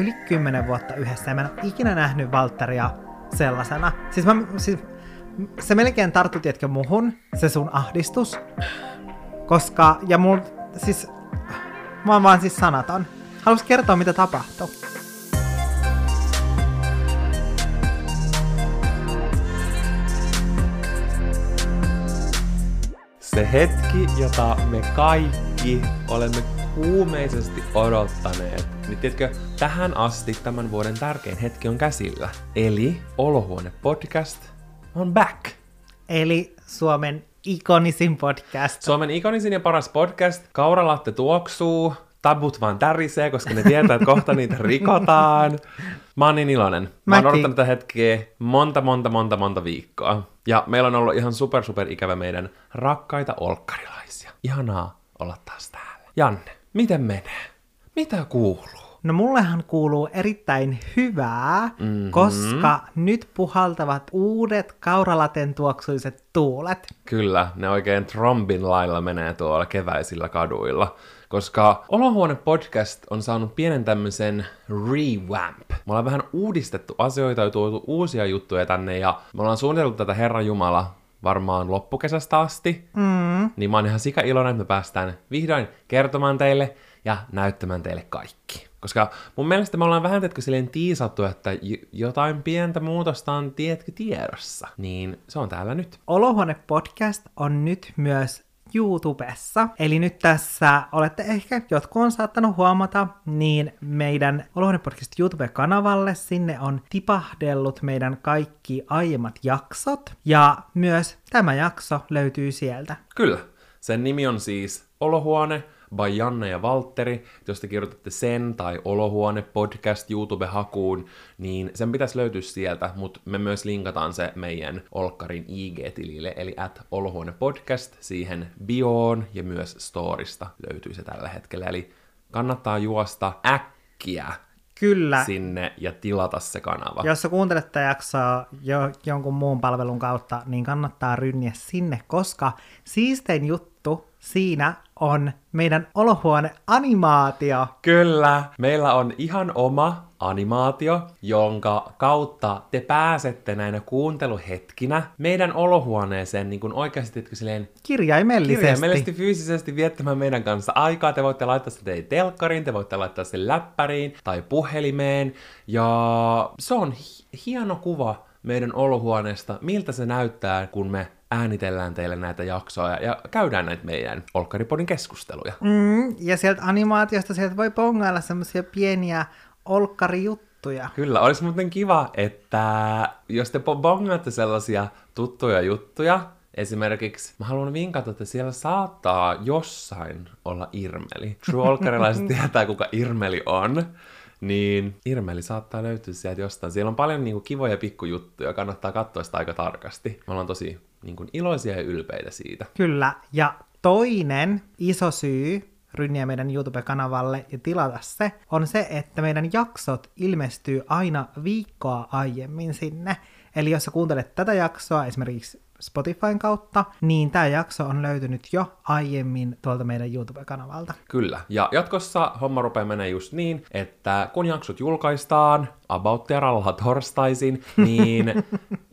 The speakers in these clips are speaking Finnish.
yli 10 vuotta yhdessä ja mä en ole ikinä nähnyt Valtteria sellaisena. Siis, mä, siis se melkein tarttuti, etkö muhun, se sun ahdistus. Koska, ja mul, siis, mä oon vaan siis sanaton. Haluaisin kertoa, mitä tapahtui. Se hetki, jota me kaikki olemme kuumeisesti odottaneet. Niin tiedätkö, tähän asti tämän vuoden tärkein hetki on käsillä. Eli Olohuone Podcast on back. Eli Suomen ikonisin podcast. Suomen ikonisin ja paras podcast. Kauralatte tuoksuu, tabut vaan tärisee, koska ne tietää, että kohta niitä rikotaan. Mä oon niin iloinen. Mä oon odottanut tätä hetkeä monta, monta, monta, monta viikkoa. Ja meillä on ollut ihan super, super ikävä meidän rakkaita olkkarilaisia. Ihanaa olla taas täällä. Janne, miten menee? Mitä kuuluu? No mullehan kuuluu erittäin hyvää, Mhm. mm-hmm. koska nyt puhaltavat uudet kauralaten tuoksuiset tuulet. Kyllä, ne oikein trombin lailla menee tuolla keväisillä kaduilla. Koska Olohuone podcast on saanut pienen tämmöisen revamp. Me ollaan vähän uudistettu asioita ja tuotu uusia juttuja tänne ja me ollaan suunniteltu tätä Herra Jumala varmaan loppukesästä asti. Mm. Niin mä oon ihan sika iloinen, että me päästään vihdoin kertomaan teille ja näyttämään teille kaikki. Koska mun mielestä me ollaan vähän, teetkö, silleen tiisattu, että j- jotain pientä muutosta on, tiedätkö, tiedossa. Niin se on täällä nyt. Olohuone podcast on nyt myös YouTubessa. Eli nyt tässä olette ehkä, jotkut on saattanut huomata, niin meidän Olohuone podcast YouTube-kanavalle sinne on tipahdellut meidän kaikki aiemmat jaksot. Ja myös tämä jakso löytyy sieltä. Kyllä. Sen nimi on siis Olohuone by Janne ja Valtteri. Jos te kirjoitatte sen tai Olohuone podcast YouTube-hakuun, niin sen pitäisi löytyä sieltä, mutta me myös linkataan se meidän Olkkarin IG-tilille, eli at Olohuone podcast siihen bioon ja myös storista löytyy se tällä hetkellä. Eli kannattaa juosta äkkiä Kyllä. sinne ja tilata se kanava. Jos sä kuuntelet tätä jaksoa jo jonkun muun palvelun kautta, niin kannattaa rynniä sinne, koska siistein juttu siinä on meidän olohuone animaatio. Kyllä, meillä on ihan oma animaatio, jonka kautta te pääsette näinä kuunteluhetkinä meidän olohuoneeseen niin kuin oikeasti silleen Kirjaimellisesti. kirjaimellisesti fyysisesti viettämään meidän kanssa aikaa. Te voitte laittaa sen teidän telkkariin, te voitte laittaa sen läppäriin tai puhelimeen. Ja se on hi- hieno kuva meidän olohuoneesta, miltä se näyttää, kun me äänitellään teille näitä jaksoja ja käydään näitä meidän Olkkaripodin keskusteluja. Mm, ja sieltä animaatiosta sieltä voi pongailla semmoisia pieniä olkkarijuttuja. Kyllä, olisi muuten kiva, että jos te bo- bongaatte sellaisia tuttuja juttuja, esimerkiksi mä haluan vinkata, että siellä saattaa jossain olla Irmeli. True Olkarilaiset tietää, kuka Irmeli on. Niin Irmeli saattaa löytyä sieltä jostain. Siellä on paljon niinku, kivoja pikkujuttuja, kannattaa katsoa sitä aika tarkasti. Me ollaan tosi niinku, iloisia ja ylpeitä siitä. Kyllä. Ja toinen iso syy rynniä meidän YouTube-kanavalle ja tilata se, on se, että meidän jaksot ilmestyy aina viikkoa aiemmin sinne. Eli jos sä kuuntelet tätä jaksoa esimerkiksi Spotifyn kautta, niin tämä jakso on löytynyt jo aiemmin tuolta meidän YouTube-kanavalta. Kyllä. Ja jatkossa homma rupeaa menee just niin, että kun jaksot julkaistaan about teralla torstaisin, niin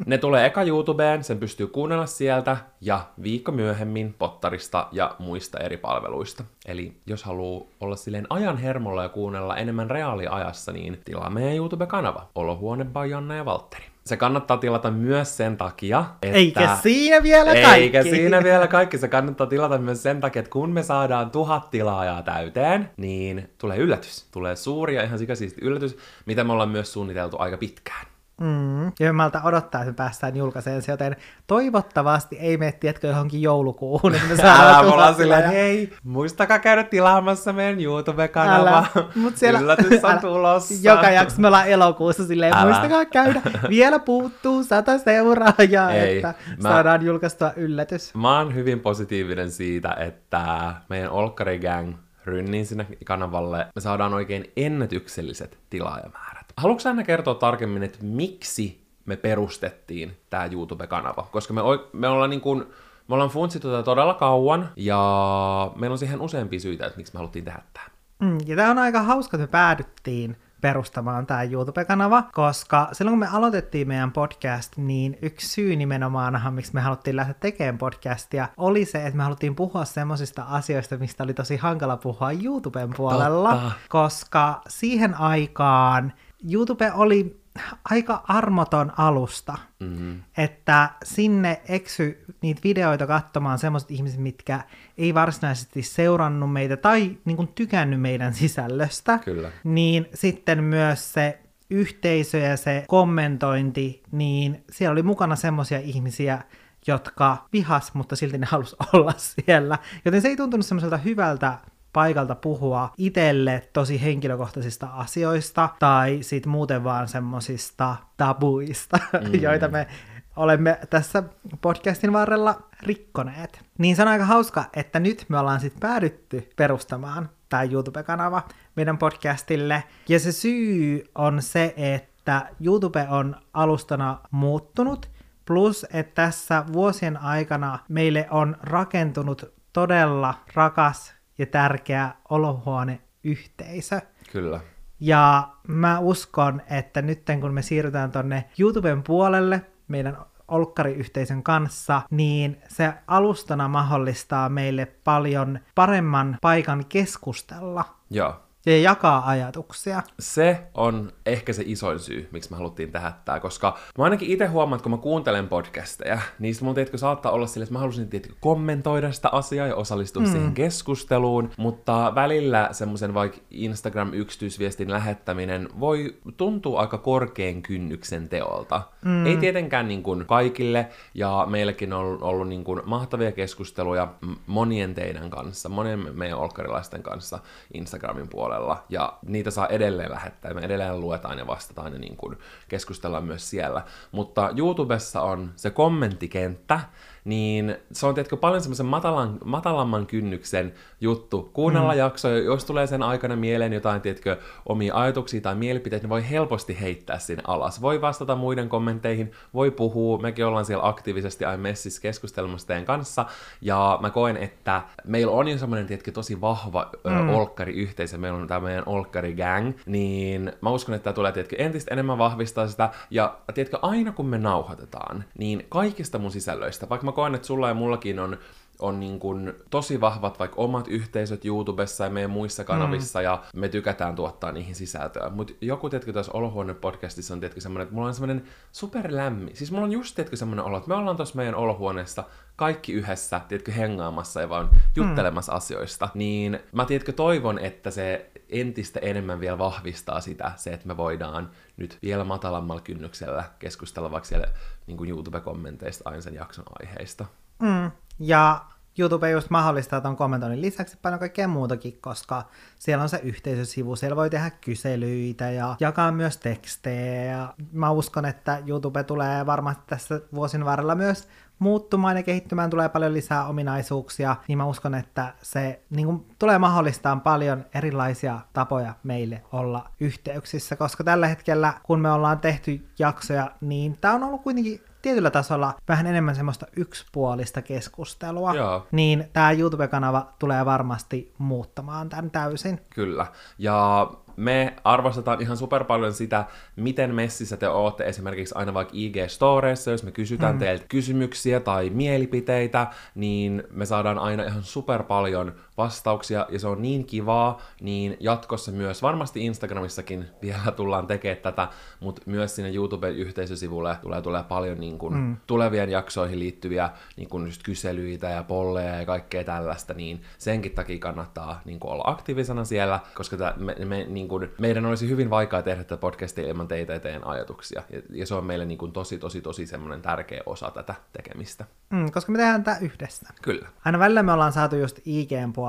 ne tulee eka YouTubeen, sen pystyy kuunnella sieltä, ja viikko myöhemmin pottarista ja muista eri palveluista. Eli jos haluaa olla silleen ajan hermolla ja kuunnella enemmän reaaliajassa, niin tilaa meidän YouTube-kanava, Olohuone by Janna ja Valtteri. Se kannattaa tilata myös sen takia, että... Eikä siinä vielä kaikki. Eikä siinä vielä kaikki. Se kannattaa tilata myös sen takia, että kun me saadaan tuhat tilaajaa täyteen, niin tulee yllätys. Tulee suuri ja ihan sikasiisti yllätys, mitä me ollaan myös suunniteltu aika pitkään. Mm. Ja malta odottaa, että me päästään julkaiseen se, joten toivottavasti ei mene, tiedätkö, johonkin joulukuuhun, että me saadaan tuhat silleen, tilaajaa. hei, muistakaa käydä tilaamassa meidän YouTube-kanava. Mut siellä, Yllätys on älä. tulossa. Joka jakso me ollaan elokuussa silleen, Älä. muistakaa käydä, vielä puuttuu sata seuraajaa, Ei, että mä- saadaan julkaistua yllätys. Mä oon hyvin positiivinen siitä, että meidän Olkkari Gang rynniin sinne kanavalle, me saadaan oikein ennätykselliset tilaajamäärät. Haluatko Anna kertoa tarkemmin, että miksi me perustettiin tämä YouTube-kanava? Koska me, me ollaan niin kuin, me ollaan funtsittu tätä todella kauan, ja meillä on siihen useampia syitä, että miksi me haluttiin tehdä tämä. Mm, ja tämä on aika hauska, että me päädyttiin perustamaan tämä YouTube-kanava, koska silloin kun me aloitettiin meidän podcast, niin yksi syy nimenomaan, miksi me haluttiin lähteä tekemään podcastia, oli se, että me haluttiin puhua semmoisista asioista, mistä oli tosi hankala puhua YouTuben puolella, Totta. koska siihen aikaan YouTube oli aika armoton alusta, Mm-hmm. että sinne eksy niitä videoita katsomaan semmoiset ihmiset, mitkä ei varsinaisesti seurannut meitä tai niin kuin tykännyt meidän sisällöstä, Kyllä. niin sitten myös se yhteisö ja se kommentointi, niin siellä oli mukana semmoisia ihmisiä, jotka vihas, mutta silti ne halus olla siellä. Joten se ei tuntunut semmoiselta hyvältä paikalta puhua itselle tosi henkilökohtaisista asioista tai sit muuten vaan semmosista tabuista, mm. joita me olemme tässä podcastin varrella rikkoneet. Niin se on aika hauska, että nyt me ollaan sitten päädytty perustamaan tämä YouTube-kanava meidän podcastille. Ja se syy on se, että YouTube on alustana muuttunut, plus että tässä vuosien aikana meille on rakentunut todella rakas ja tärkeä olohuoneyhteisö. Kyllä. Ja mä uskon, että nyt kun me siirrytään tonne YouTuben puolelle meidän olkkariyhteisön kanssa, niin se alustana mahdollistaa meille paljon paremman paikan keskustella Joo. Ja jakaa ajatuksia. Se on ehkä se isoin syy, miksi me haluttiin tehdä tämä, koska mä ainakin itse huomaan, että kun mä kuuntelen podcasteja, niin mun tiedätkö, saattaa olla sille, että mä halusin tiedätkö, kommentoida sitä asiaa ja osallistua mm. siihen keskusteluun, mutta välillä semmoisen vaikka Instagram-yksityisviestin lähettäminen voi tuntua aika korkean kynnyksen teolta. Mm. Ei tietenkään niin kuin kaikille, ja meilläkin on ollut, ollut niin kuin mahtavia keskusteluja monien teidän kanssa, monien meidän olkkarilaisten kanssa Instagramin puolella, ja niitä saa edelleen lähettää, me edelleen luetaan ja vastataan ja niin kuin keskustellaan myös siellä. Mutta YouTubessa on se kommenttikenttä, niin se on tietenkin paljon semmoisen matalan, matalamman kynnyksen juttu. Kuunnella mm. jaksoja, jos tulee sen aikana mieleen jotain, tiedätkö, omia ajatuksia tai mielipiteitä, niin voi helposti heittää sinne alas. Voi vastata muiden kommentteihin, voi puhua, mekin ollaan siellä aktiivisesti aina messissä keskustelemassa teidän kanssa, ja mä koen, että meillä on jo semmoinen, tiedätkö, tosi vahva mm. olkkariyhteisö, meillä on tämä meidän olkkari-gang, niin mä uskon, että tämä tulee, tiedätkö, entistä enemmän vahvistaa sitä, ja tiedätkö, aina kun me nauhoitetaan, niin kaikista mun sisällöistä, vaikka mä koen, että sulla ja mullakin on on niin kuin tosi vahvat vaikka omat yhteisöt YouTubessa ja meidän muissa kanavissa, mm. ja me tykätään tuottaa niihin sisältöä. Mutta joku, tiedätkö, tässä Olohuone-podcastissa on, tiedätkö, semmoinen, että mulla on semmoinen superlämmin. Siis mulla on just, tiedätkö, semmoinen olo, että me ollaan tuossa meidän olohuoneessa kaikki yhdessä, tiedätkö, hengaamassa ja vaan juttelemassa mm. asioista. Niin mä, tiedätkö, toivon, että se entistä enemmän vielä vahvistaa sitä, se, että me voidaan nyt vielä matalammalla kynnyksellä keskustella vaikka siellä niin kuin YouTube-kommenteista aina sen jakson aiheista. Mm. Ja YouTube just mahdollistaa tuon kommentoinnin lisäksi paljon kaikkea muutakin, koska siellä on se yhteisösivu, siellä voi tehdä kyselyitä ja jakaa myös tekstejä. Ja mä uskon, että YouTube tulee varmasti tässä vuosien varrella myös muuttumaan ja kehittymään, tulee paljon lisää ominaisuuksia, niin mä uskon, että se niin kuin, tulee mahdollistaa paljon erilaisia tapoja meille olla yhteyksissä, koska tällä hetkellä, kun me ollaan tehty jaksoja, niin tää on ollut kuitenkin tietyllä tasolla vähän enemmän semmoista yksipuolista keskustelua, Joo. niin tämä YouTube-kanava tulee varmasti muuttamaan tämän täysin. Kyllä. Ja me arvostetaan ihan super paljon sitä, miten messissä te ootte esimerkiksi aina vaikka IG-storeissa, jos me kysytään mm. teiltä kysymyksiä tai mielipiteitä, niin me saadaan aina ihan super paljon vastauksia, ja se on niin kivaa, niin jatkossa myös, varmasti Instagramissakin vielä tullaan tekemään tätä, mutta myös sinne YouTube-yhteisösivulle tulee, tulee paljon niin kuin mm. tulevien jaksoihin liittyviä niin kuin just kyselyitä ja polleja ja kaikkea tällaista, niin senkin takia kannattaa niin kuin olla aktiivisena siellä, koska tämä, me, me, niin kuin, meidän olisi hyvin vaikea tehdä tätä podcastia ilman teitä ja teidän ajatuksia, ja, ja se on meille niin kuin tosi, tosi, tosi semmoinen tärkeä osa tätä tekemistä. Mm, koska me tehdään tämä yhdessä. Kyllä. Aina välillä me ollaan saatu just IGn puolella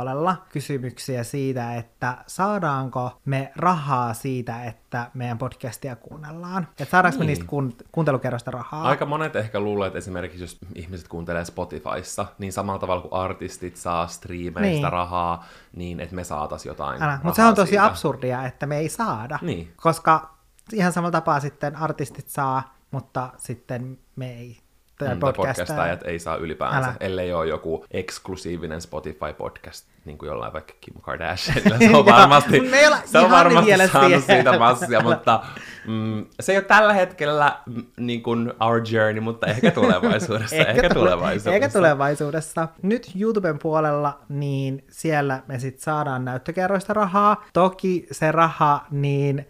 kysymyksiä siitä, että saadaanko me rahaa siitä, että meidän podcastia kuunnellaan. Että saadaanko niin. me niistä kuun- kuuntelukerrosta rahaa. Aika monet ehkä luulee, että esimerkiksi jos ihmiset kuuntelee Spotifyssa, niin samalla tavalla kuin artistit saa striimeistä niin. rahaa, niin että me saatas jotain Älä, mutta se on tosi siitä. absurdia, että me ei saada. Niin. Koska ihan samalla tapaa sitten artistit saa, mutta sitten me ei tai podcastajat ei saa ylipäänsä, Älä. ellei ole joku eksklusiivinen Spotify-podcast, niin kuin jollain vaikka Kim Kardashianilla. Se on varmasti, Me ei olla se on varmasti vielä saanut siellä. siitä massia, mutta mm, se ei ole tällä hetkellä mm, niin kuin our journey, mutta ehkä tulevaisuudessa. ehkä, tule- tulevaisuudessa. Ehkä tulevaisuudessa. Nyt YouTuben puolella, niin siellä me sitten saadaan näyttökerroista rahaa. Toki se raha, niin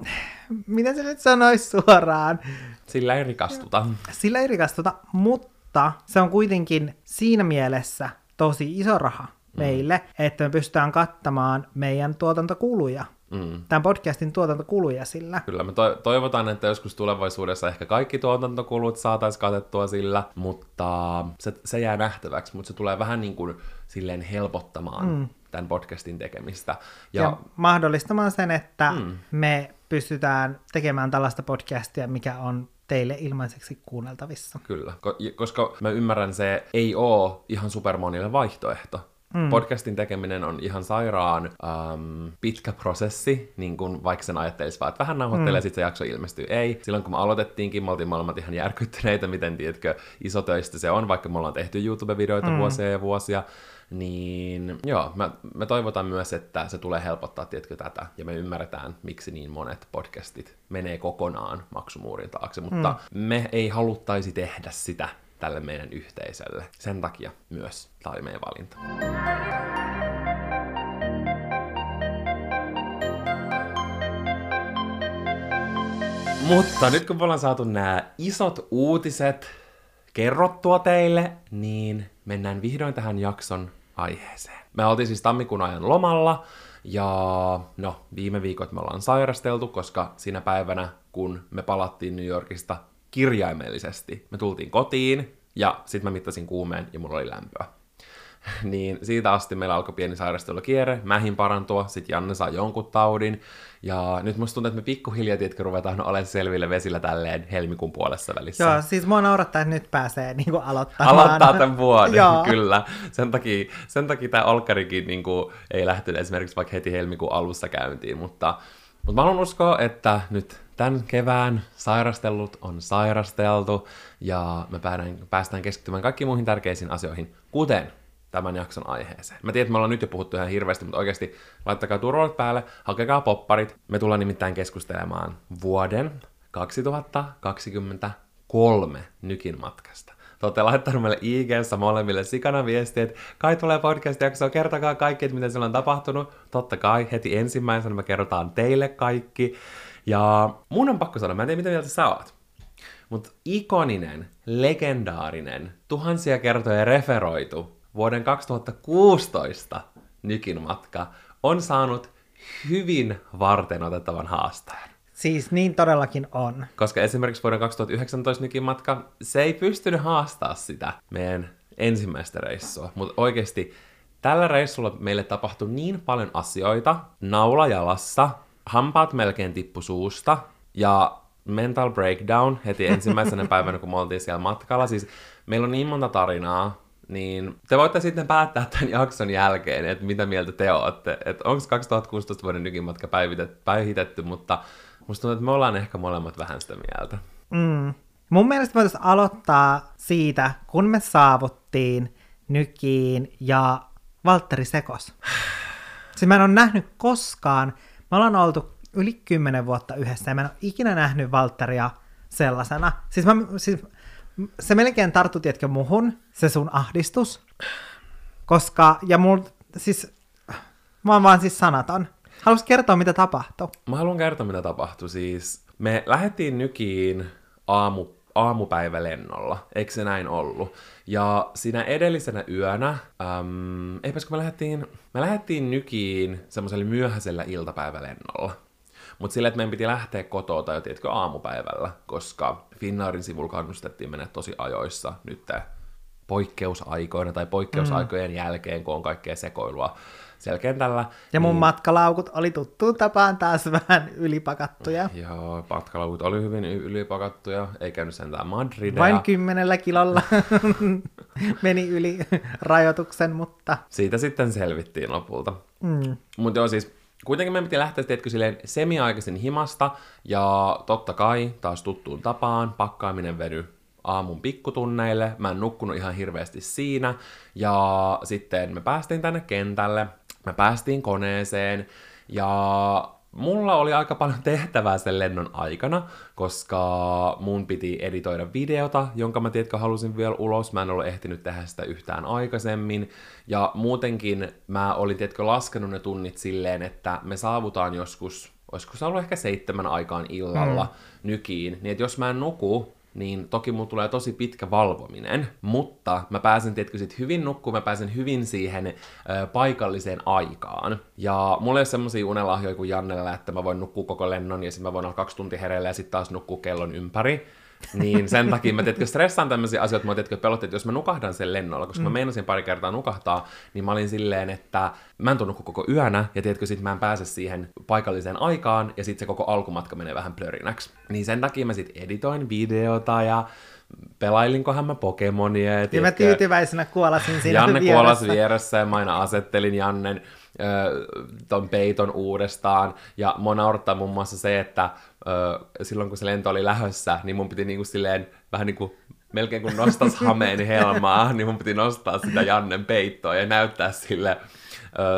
miten se nyt sanoisi suoraan? Sillä ei rikastuta. Sillä ei rikastuta, mutta se on kuitenkin siinä mielessä tosi iso raha meille, että me pystytään kattamaan meidän tuotantokuluja. Mm. Tämän podcastin tuotantokuluja sillä. Kyllä, me to- toivotaan, että joskus tulevaisuudessa ehkä kaikki tuotantokulut saataisiin katettua sillä, mutta se, se jää nähtäväksi, mutta se tulee vähän niin kuin silleen helpottamaan mm. tämän podcastin tekemistä. Ja, Ja, mahdollistamaan sen, että mm. me pystytään tekemään tällaista podcastia, mikä on teille ilmaiseksi kuunneltavissa. Kyllä, Ko- koska mä ymmärrän, se ei oo ihan supermonille vaihtoehto. Mm. Podcastin tekeminen on ihan sairaan um, pitkä prosessi, niin kuin vaikka sen ajattelisi vaan, että vähän nauhoittelee, mm. ja sitten se jakso ilmestyy. Ei. Silloin kun me aloitettiinkin, me oltiin molemmat ihan järkyttyneitä, miten tiedätkö, isotöistä se on, vaikka me ollaan tehty YouTube-videoita mm. vuosia ja vuosia. Niin joo, mä, me toivotaan myös, että se tulee helpottaa, tiedätkö, tätä, ja me ymmärretään, miksi niin monet podcastit menee kokonaan maksumuurin taakse, mutta mm. me ei haluttaisi tehdä sitä tälle meidän yhteisölle. Sen takia myös tämä oli meidän valinta. Mutta nyt kun me ollaan saatu nämä isot uutiset kerrottua teille, niin mennään vihdoin tähän jakson aiheeseen. Me oltiin siis tammikuun ajan lomalla, ja no, viime viikot me ollaan sairasteltu, koska siinä päivänä, kun me palattiin New Yorkista kirjaimellisesti, me tultiin kotiin, ja sitten mä mittasin kuumeen, ja mulla oli lämpöä. niin siitä asti meillä alkoi pieni sairastelukierre, mähin parantua, sitten Janne saa jonkun taudin, ja nyt musta tuntuu, että me pikkuhiljaa, tiedätkö, ruvetaan olemaan selville vesillä tälleen helmikuun puolessa välissä. Joo, siis mua naurattaa, että nyt pääsee niin kuin aloittamaan. Aloittaa tämän vuoden, Joo. kyllä. Sen takia, sen takia tämä Olkkarikin niin kuin, ei lähtenyt esimerkiksi vaikka heti helmikuun alussa käyntiin, mutta, mutta mä haluan uskoa, että nyt tämän kevään sairastellut on sairasteltu, ja me päästään, päästään keskittymään kaikkiin muihin tärkeisiin asioihin, kuten tämän jakson aiheeseen. Mä tiedän, että me ollaan nyt jo puhuttu ihan hirveästi, mutta oikeasti laittakaa turvalit päälle, hakekaa popparit. Me tullaan nimittäin keskustelemaan vuoden 2023 nykin matkasta. Te olette laittanut meille IGssä molemmille sikana viestiä, että kai tulee podcast-jakso, kertokaa kaikki, että mitä siellä on tapahtunut. Totta kai, heti ensimmäisenä me kerrotaan teille kaikki. Ja mun on pakko sanoa, mä en tiedä mitä mieltä sä oot. Mutta ikoninen, legendaarinen, tuhansia kertoja referoitu vuoden 2016 nykin matka on saanut hyvin varten otettavan haastajan. Siis niin todellakin on. Koska esimerkiksi vuoden 2019 nykin matka, se ei pystynyt haastaa sitä meidän ensimmäistä reissua. Mutta oikeasti tällä reissulla meille tapahtui niin paljon asioita, naula jalassa, hampaat melkein tippu suusta ja mental breakdown heti ensimmäisenä päivänä, kun me oltiin siellä matkalla. Siis meillä on niin monta tarinaa, niin te voitte sitten päättää tämän jakson jälkeen, että mitä mieltä te olette. Että onko 2016 vuoden nykimatka päivitet- päihitetty, mutta musta tuntuu, että me ollaan ehkä molemmat vähän sitä mieltä. Mm. Mun mielestä voitaisiin aloittaa siitä, kun me saavuttiin Nykiin ja Valtteri Sekos. Siis mä en ole nähnyt koskaan, me ollaan oltu yli kymmenen vuotta yhdessä ja mä en ole ikinä nähnyt Valtteria sellaisena. Siis, mä, siis se melkein tarttui, tiedätkö, muhun, se sun ahdistus. Koska, ja mul, siis, mä oon vaan siis sanaton. Haluaisit kertoa, mitä tapahtui? Mä haluan kertoa, mitä tapahtui. Siis me lähdettiin nykiin aamu, aamupäivälennolla, eikö se näin ollut? Ja siinä edellisenä yönä, äm, eipäs kun me lähdettiin, me lähdettiin nykiin semmoisella myöhäisellä iltapäivälennolla. Mutta sillä, että meidän piti lähteä kotoa tai tiedätkö, aamupäivällä, koska Finnaarin sivulla kannustettiin mennä tosi ajoissa nyt poikkeusaikoina tai poikkeusaikojen mm. jälkeen, kun on kaikkea sekoilua siellä kentällä. Ja mun matkalaukut oli tuttuun tapaan taas vähän ylipakattuja. Joo, matkalaukut oli hyvin ylipakattuja, ei käynyt sentään Madridea. Vain kymmenellä kilolla meni yli rajoituksen, mutta Siitä sitten selvittiin lopulta. mm, Mutta joo, siis kuitenkin meidän piti lähteä, tiedätkö, silleen semiaikaisin himasta, ja totta kai taas tuttuun tapaan pakkaaminen veny aamun pikkutunneille. Mä en nukkunut ihan hirveästi siinä. Ja sitten me päästiin tänne kentälle. Me päästiin koneeseen. Ja mulla oli aika paljon tehtävää sen lennon aikana, koska mun piti editoida videota, jonka mä tiedätkö halusin vielä ulos. Mä en ollut ehtinyt tehdä sitä yhtään aikaisemmin. Ja muutenkin mä olin tiedätkö laskenut ne tunnit silleen, että me saavutaan joskus, olisiko se ollut ehkä seitsemän aikaan illalla mm. nykiin. Niin että jos mä en nuku niin toki mulla tulee tosi pitkä valvominen, mutta mä pääsen, tietkö sit hyvin nukkuun, mä pääsen hyvin siihen ö, paikalliseen aikaan. Ja mulla ei ole semmosia unelahjoja kuin Jannella, että mä voin nukkua koko lennon ja sitten mä voin olla kaksi tuntia hereillä ja sitten taas nukkua kellon ympäri. Niin sen takia mä tiedätkö, stressaan tämmöisiä asioita, mä tiedätkö, pelotti, että jos mä nukahdan sen lennolla, koska mm. mä meinasin pari kertaa nukahtaa, niin mä olin silleen, että mä en tuu koko yönä, ja tiedätkö, sit mä en pääse siihen paikalliseen aikaan, ja sitten se koko alkumatka menee vähän plörinäksi. Niin sen takia mä sit editoin videota, ja pelailinkohan mä Pokemonia. Ja, ja mä tyytyväisenä kuolasin siinä Janne vieressä. kuolas vieressä, ja mä aina asettelin Jannen ton peiton uudestaan. Ja mua naurattaa muun muassa se, että ö, silloin kun se lento oli lähössä, niin mun piti niinku silleen vähän niinku melkein kun nostas hameeni helmaa, niin mun piti nostaa sitä Jannen peittoa ja näyttää sille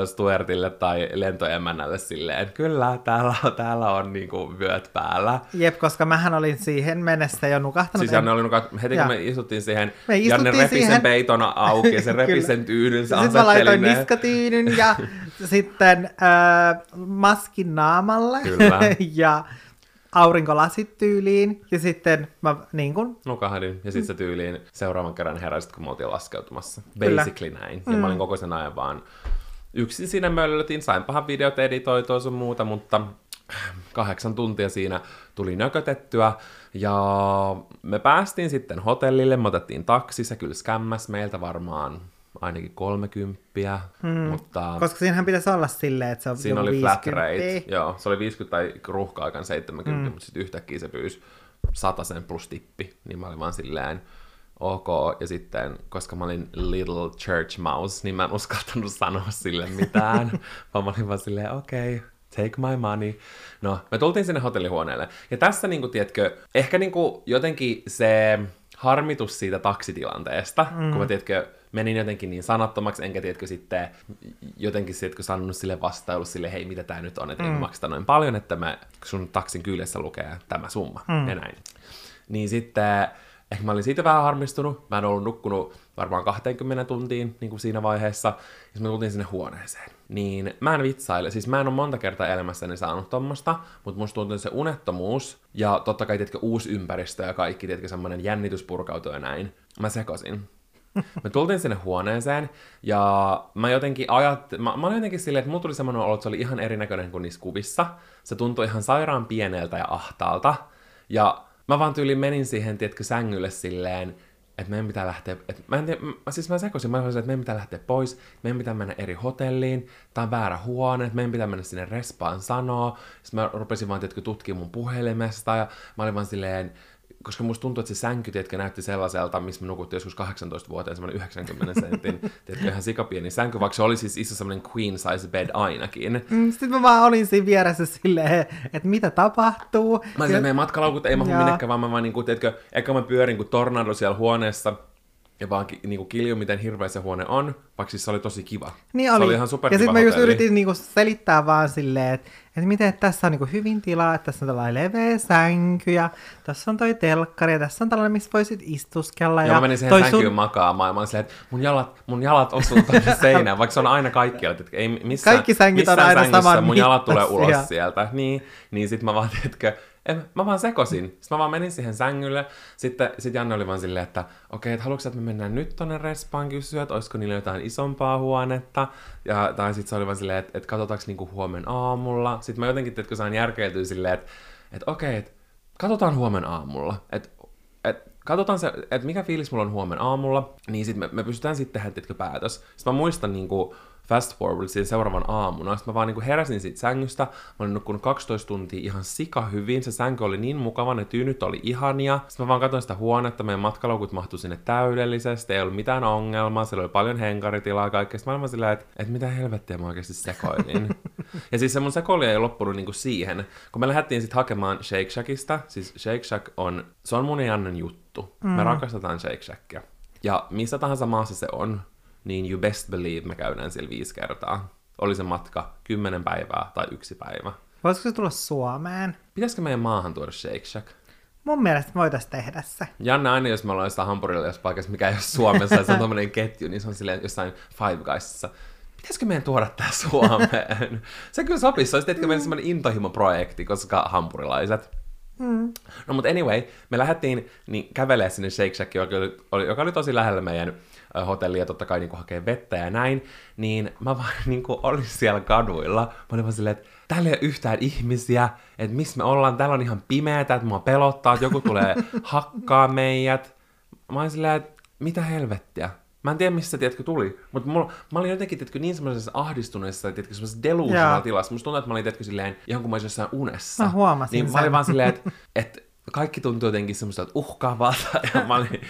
Stuartille tai lentoemännälle silleen, kyllä, täällä, täällä on niinku vyöt päällä. Jep, koska mähän olin siihen mennessä jo nukahtanut. Siis Janne oli nukahtanut, heti ja. kun me istuttiin siihen, me istuttiin Janne repi siihen... sen peitona auki ja se repi sen tyynyn, se Sitten mä laitoin niskatyynyn ja sitten äh, maskin naamalle. Kyllä. ja aurinkolasit tyyliin, ja sitten mä niin kun... Nukahdin, ja sitten se tyyliin seuraavan kerran heräsit, kun me oltiin laskeutumassa. Basically Kyllä. näin. Ja mm. mä olin koko sen ajan vaan yksin siinä möllötin, pahan videot editoitua sun muuta, mutta kahdeksan tuntia siinä tuli nökötettyä, ja me päästiin sitten hotellille, me otettiin taksi, se kyllä skämmäs meiltä varmaan ainakin kolmekymppiä, hmm. mutta... Koska siinähän pitäisi olla silleen, että se on Siinä oli 50. flat rate, joo, se oli 50 tai ruuhka-aikan 70, hmm. mutta sitten yhtäkkiä se pyysi sen plus tippi, niin mä olin vaan silleen, ok, ja sitten, koska mä olin little church mouse, niin mä en uskaltanut sanoa sille mitään, vaan mä olin vaan silleen, okei, okay, take my money. No, me tultiin sinne hotellihuoneelle, ja tässä niinku, tiedätkö, ehkä niinku jotenkin se harmitus siitä taksitilanteesta, mm. kun mä tiedätkö, menin jotenkin niin sanattomaksi, enkä tiedätkö sitten jotenkin tiedätkö, sanonut sille vastailu sille, hei mitä tämä nyt on, että mm. ei makseta noin paljon, että mä, sun taksin kyljessä lukee tämä summa mm. ja näin. Niin sitten ehkä mä olin siitä vähän harmistunut, mä en ollut nukkunut varmaan 20 tuntiin niin kuin siinä vaiheessa, ja mä tultiin sinne huoneeseen. Niin mä en vitsaile, siis mä en ole monta kertaa elämässäni saanut tommosta, mutta musta tuntuu se unettomuus, ja totta kai tiedätkö, uusi ympäristö ja kaikki, tiedätkö, semmoinen jännitys ja näin. Mä sekosin. Me tultiin sinne huoneeseen, ja mä jotenkin ajattelin, mä, mä olin jotenkin silleen, että mulla tuli semmoinen olo, että se oli ihan erinäköinen kuin niissä kuvissa. Se tuntui ihan sairaan pieneltä ja ahtaalta. Ja mä vaan tyyliin menin siihen, tiedätkö, sängylle silleen, että meidän pitää lähteä, että mä en tiedä, mä, siis mä sekoisin, mä olisin, että meidän pitää lähteä pois, meidän pitää mennä eri hotelliin, tää on väärä huone, meidän pitää mennä sinne respaan sanoa, sitten mä rupesin vaan, tiedätkö, tutkimaan mun puhelimesta, ja mä olin vaan silleen, koska musta tuntuu, että se sänky, tiedätkö, näytti sellaiselta, missä me nukuttiin joskus 18 vuoteen, semmoinen 90 sentin, tiedätkö, ihan sikapieni sänky, vaikka se oli siis iso semmoinen queen size bed ainakin. Mm, sitten mä vaan olin siinä vieressä silleen, että mitä tapahtuu. Mä olin, meidän matkalaukut ei mahdu minnekään, vaan mä vaan, niin kuin, tiedätkö, eka mä pyörin kuin tornado siellä huoneessa, ja vaan niin kuin kilju, miten hirveä se huone on, vaikka siis se oli tosi kiva. Niin oli. Se oli ihan Ja sitten mä just yritin niin kuin selittää vaan silleen, että, että miten että tässä on niin kuin hyvin tilaa, että tässä on tällainen leveä sänky, ja tässä on toi telkkari, ja tässä on tällainen, missä voisit istuskella. Ja, ja mä menin siihen sänkyyn sun... makaamaan, ja mä olin silleen, että mun jalat, mun jalat osuu tuonne seinään, vaikka se on aina kaikkialla, että ei missään, Kaikki sänkyt on aina saman mun jalat tulee ulos sieltä. Niin, niin sit mä vaan, tiedätkö, en, mä vaan sekosin. Sitten mä vaan menin siihen sängylle. Sitten sit Janne oli vaan silleen, että okei, okay, että haluatko että me mennään nyt tonne respaan kysyä, että olisiko niillä jotain isompaa huonetta. Ja, tai sitten se oli vaan silleen, että, että katsotaanko niinku huomenna aamulla. Sitten mä jotenkin, että kun saan järkeiltyä silleen, että, että okei, okay, että katsotaan huomenna aamulla. Että et, katsotaan se, että mikä fiilis mulla on huomenna aamulla, niin sitten me, me pystytään sitten tehdä päätös. Sitten mä muistan niinku, fast forward siihen seuraavan aamuna. Sitten mä vaan niin heräsin siitä sängystä, mä olin nukkunut 12 tuntia ihan sika hyvin, se sänky oli niin mukava, ne tyynyt oli ihania. Sitten mä vaan katsoin sitä huonetta, meidän matkalaukut mahtui sinne täydellisesti, ei ollut mitään ongelmaa, siellä oli paljon henkaritilaa ja kaikkea. Sitten mä olin silleen, että, että mitä helvettiä mä oikeasti sekoilin. Ja siis se mun sekoilu ei loppunut niinku siihen, kun me lähdettiin sitten hakemaan Shake Shackista, siis Shake Shack on, se on mun ja Jannen juttu. Mm. Me rakastetaan Shake Shackia. Ja missä tahansa maassa se on, niin you best believe me käydään siellä viisi kertaa. Oli se matka kymmenen päivää tai yksi päivä. Voisiko se tulla Suomeen? Pitäisikö meidän maahan tuoda Shake Shack? Mun mielestä voitaisiin tehdä se. Janne aina, jos me ollaan jossain hampurilla jos paikassa, mikä ei ole Suomessa, se on tommonen ketju, niin se on silleen jossain Five Guysissa. Pitäisikö meidän tuoda tää Suomeen? se kyllä sopisi, se olisi tietenkin meidän semmoinen intohimo-projekti, koska hampurilaiset. Mm. No mutta anyway, me lähdettiin niin kävelemään sinne Shake Shack, joka oli, joka oli tosi lähellä meidän hotellia, totta kai niin hakee vettä ja näin, niin mä vaan niin kuin, olin siellä kaduilla. Mä olin vaan silleen, että täällä ei ole yhtään ihmisiä, että missä me ollaan, täällä on ihan pimeätä, että mua pelottaa, että joku tulee hakkaa meidät. Mä olin silleen, että mitä helvettiä. Mä en tiedä, missä tiedätkö, tuli. Mutta mä olin jotenkin, tiedätkö, niin semmoisessa ahdistuneessa, tiedätkö, semmoisessa delusional tilassa. Musta tuntuu, että mä olin, tiedätkö, silleen, ihan kuin mä olisin jossain unessa. Mä huomasin Niin sen. mä olin vaan silleen, että, että kaikki tuntui jotenkin semmoista, että uhkaavalta. Ja mä olin,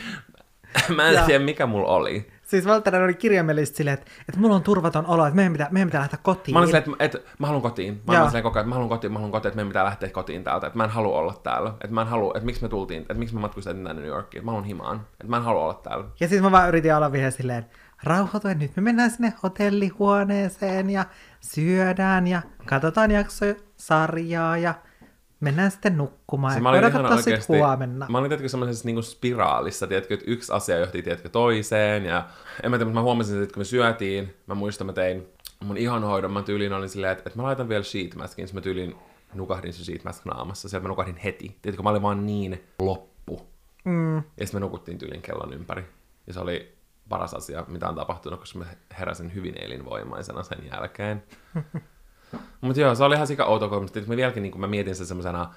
mä en tiedä, mikä mulla oli. Siis Valtteri oli kirjaimellisesti silleen, että, että mulla on turvaton olo, että meidän pitää, meidän pitää lähteä kotiin. Mä olin silleen, että, että mä haluan kotiin. Mä olin silleen koko ajan, että mä haluan kotiin, mä haluan kotiin, että meidän pitää lähteä kotiin täältä. Että mä en halua olla täällä. Että mä en halua, että miksi me tultiin, että miksi me matkustettiin tänne New Yorkiin. Mä haluan himaan. Että mä en halua olla täällä. Ja siis mä vaan yritin olla vielä silleen, rauhoitu, että nyt me mennään sinne hotellihuoneeseen ja syödään ja katsotaan jaksoja sarjaa ja mennään sitten nukkumaan. Se, mä olin ihan oikeasti, huomenna. Mä olin tietenkin semmoisessa niinku spiraalissa, tiedätkö, että yksi asia johti tiedätkö, toiseen. Ja en mä tiedä, mutta mä huomasin, että kun me syötiin, mä muistan, mä tein mun ihonhoidon, mä tyyliin olin silleen, että, että mä laitan vielä sheetmaskin, mä tyyliin nukahdin se sheetmask naamassa. Sieltä mä nukahdin heti. Tiedätkö, mä olin vaan niin loppu. Mm. Ja sitten me nukuttiin tyylin kellon ympäri. Ja se oli paras asia, mitä on tapahtunut, koska mä heräsin hyvin elinvoimaisena sen jälkeen. Mutta joo, se oli ihan sika outo kokemus. Mä vieläkin niin mä mietin sen semmoisena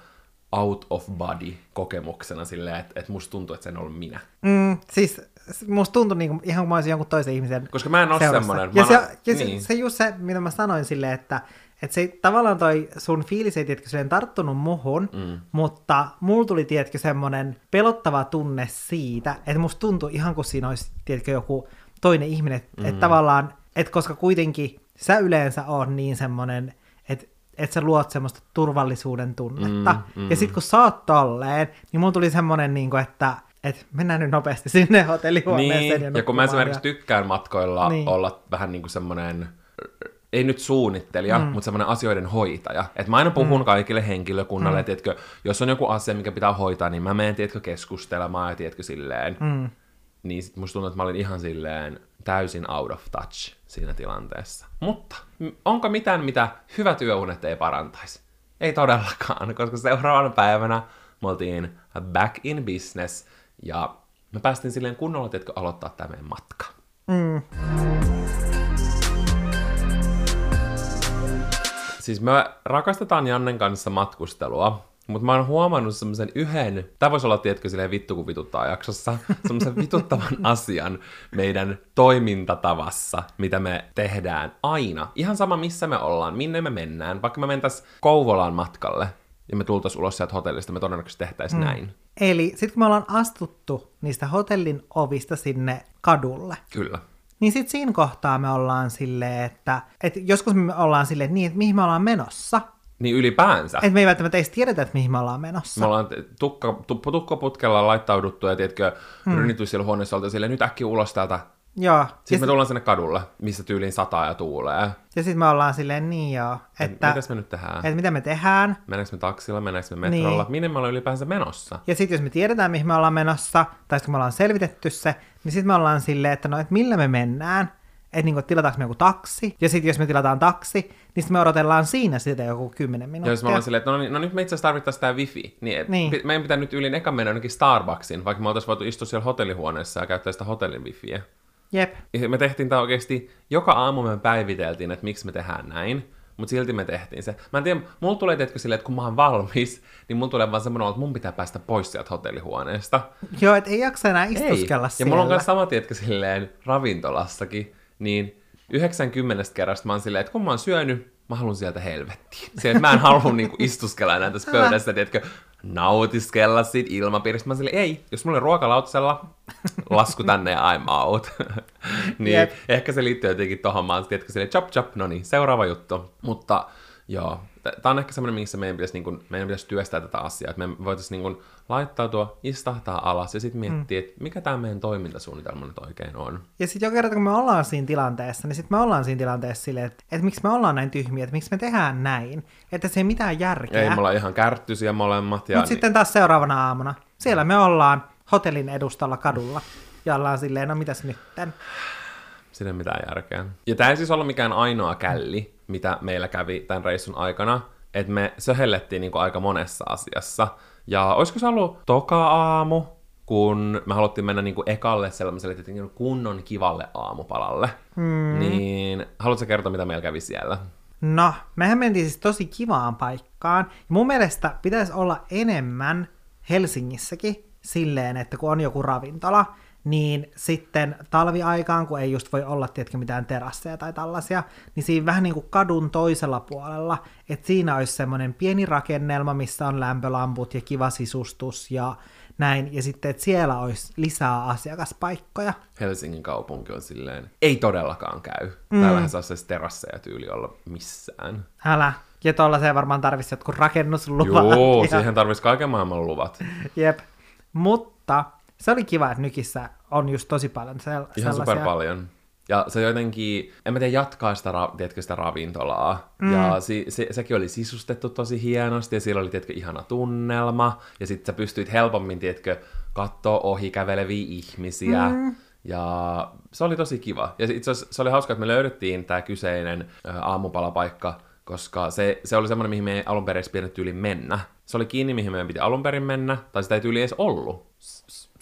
out of body kokemuksena silleen, että, että musta tuntuu, että se en ollut minä. Mm, siis musta tuntui niin kuin, ihan kuin mä olisin jonkun toisen ihmisen Koska mä en ole seurassa. semmoinen. Ja, se, ja niin. se, se, just se, mitä mä sanoin silleen, että, että se tavallaan toi sun fiilis ei tiedätkö silleen tarttunut muhun, mm. mutta mulla tuli tiedätkö semmoinen pelottava tunne siitä, että musta tuntui ihan kuin siinä olisi tiedätkö joku toinen ihminen, että, mm. että tavallaan, että koska kuitenkin sä yleensä on niin semmoinen, että että sä luot semmoista turvallisuuden tunnetta. Mm, mm. Ja sitten kun sä oot tolleen, niin mulla tuli semmoinen, niin kuin, että et mennään nyt nopeasti sinne hotellihuoneeseen. Niin, ja, ja kun mä esimerkiksi tykkään matkoilla niin. olla vähän niin kuin semmoinen ei nyt suunnittelija, mm. mutta semmoinen asioiden hoitaja. Että mä aina puhun mm. kaikille henkilökunnalle, mm. että jos on joku asia, mikä pitää hoitaa, niin mä menen, tiedätkö, keskustelemaan ja tiedätkö, silleen. Mm. Niin sit musta tuntuu, että mä olin ihan silleen täysin out of touch siinä tilanteessa. Mutta onko mitään, mitä hyvät yöunet ei parantaisi? Ei todellakaan, koska seuraavana päivänä me oltiin back in business ja me päästiin silleen kunnolla, että aloittaa tämä meidän matka. Mm. Siis me rakastetaan Jannen kanssa matkustelua, mutta mä oon huomannut semmoisen yhden, tämä voisi olla tietkö silleen vittu kun vituttaa jaksossa, semmoisen vituttavan asian meidän toimintatavassa, mitä me tehdään aina. Ihan sama missä me ollaan, minne me mennään, vaikka me mentäis Kouvolaan matkalle ja me tultais ulos sieltä hotellista, me todennäköisesti tehtäisiin hmm. näin. Eli sitten kun me ollaan astuttu niistä hotellin ovista sinne kadulle. Kyllä. Niin sitten siinä kohtaa me ollaan silleen, että, että joskus me ollaan silleen, että niin, että mihin me ollaan menossa – niin ylipäänsä. Että me ei välttämättä edes tiedetä, että mihin me ollaan menossa. Me ollaan tukka, tukkoputkella laittauduttu ja tiedätkö, hmm. rynnitty siellä huoneessa olta silleen, nyt äkkiä ulos täältä. Joo. Sitten me tullaan sinne kadulle, missä tyyliin sataa ja tuulee. Ja sitten me ollaan silleen, niin joo. Että, mitäs me nyt tehdään? Että mitä me tehdään? Mennäänkö me taksilla, mennäänkö me metrolla? Niin. Minne me ollaan ylipäänsä menossa? Ja sitten jos me tiedetään, mihin me ollaan menossa, tai sitten kun me ollaan selvitetty se, niin sitten me ollaan silleen, että no, että millä me mennään että niinku, tilataanko me joku taksi, ja sitten jos me tilataan taksi, niin sitten me odotellaan siinä sitä joku 10 minuuttia. Ja jos me ollaan silleen, että no, niin, no nyt me itse asiassa tarvittaisiin tämä wifi, niin, niin. meidän pitää nyt yli eka mennä jonnekin Starbucksin, vaikka me oltaisiin voitu istua siellä hotellihuoneessa ja käyttää sitä hotellin wifiä. Jep. Ja me tehtiin tämä oikeasti, joka aamu me päiviteltiin, että miksi me tehdään näin, mutta silti me tehtiin se. Mä en tiedä, mulla tulee tietkö silleen, että kun mä oon valmis, niin mulla tulee vaan semmoinen, että mun pitää päästä pois sieltä hotellihuoneesta. Joo, et ei jaksa enää istuskella ei. siellä. Ja mulla on myös sama, tietkö silleen, ravintolassakin, niin 90 kerrasta mä oon silleen, että kun mä oon syönyt, mä haluan sieltä helvettiin. Se, että mä en halua niinku istuskella enää tässä pöydässä, tiedätkö, nautiskella siitä ilmapiiristä. Mä silleen, ei, jos mulla on ruokalautasella, lasku tänne ja I'm out. niin yep. ehkä se liittyy jotenkin tohon, mä oon tiedätkö, silleen, chop chop, no niin, seuraava juttu. Mutta Joo. Tämä on ehkä semmoinen, missä meidän pitäisi, niin kuin, meidän pitäisi työstää tätä asiaa, että me voitaisiin niin kuin, laittautua, istahtaa alas ja sitten miettiä, mm. että mikä tämä meidän toimintasuunnitelma nyt oikein on. Ja sitten joka kerta, kun me ollaan siinä tilanteessa, niin sitten me ollaan siinä tilanteessa silleen, että, että miksi me ollaan näin tyhmiä, että miksi me tehdään näin, että se ei mitään järkeä. Ei, me ollaan ihan kärttyisiä molemmat. Mutta niin... sitten taas seuraavana aamuna, siellä me ollaan hotellin edustalla kadulla, ja ollaan silleen, no mitäs nytten? Siinä ei mitään järkeä. Ja tämä ei siis ollut mikään ainoa källi, mitä meillä kävi tämän reissun aikana, että me söhellettiin niin aika monessa asiassa. Ja olisiko se ollut toka aamu, kun me haluttiin mennä niin kuin ekalle sellaiselle niin kunnon kivalle aamupalalle. Hmm. Niin haluatko kertoa, mitä meillä kävi siellä? No, mehän mentiin siis tosi kivaan paikkaan. Mun mielestä pitäisi olla enemmän Helsingissäkin silleen, että kun on joku ravintola, niin sitten talviaikaan, kun ei just voi olla tietenkin mitään terasseja tai tällaisia, niin siinä vähän niin kuin kadun toisella puolella, että siinä olisi semmoinen pieni rakennelma, missä on lämpölamput ja kiva sisustus ja näin, ja sitten, että siellä olisi lisää asiakaspaikkoja. Helsingin kaupunki on silleen, ei todellakaan käy. Mm. Täällähän saa se terasseja tyyli olla missään. Älä. Ja tuollaiseen varmaan tarvitsisi jotkut rakennusluvat. Joo, ja... siihen tarvitsisi kaiken maailman luvat. Jep. Mutta se oli kiva, että Nykissä on just tosi paljon sel- Ihan sellaisia. super paljon. Ja se jotenkin, en mä tiedä, jatkaa sitä, ra- tiedätkö, sitä ravintolaa. Mm. Ja si- se, sekin oli sisustettu tosi hienosti ja siellä oli, tiedätkö, ihana tunnelma. Ja sitten sä pystyit helpommin, tiedätkö, katsoa ohi käveleviä ihmisiä. Mm. Ja se oli tosi kiva. Ja itse asiassa se oli hauska, että me löydettiin tämä kyseinen aamupalapaikka, koska se, se oli semmoinen, mihin me ei alun perin mennä. Se oli kiinni, mihin meidän piti alun perin mennä, tai sitä ei tyyli edes ollut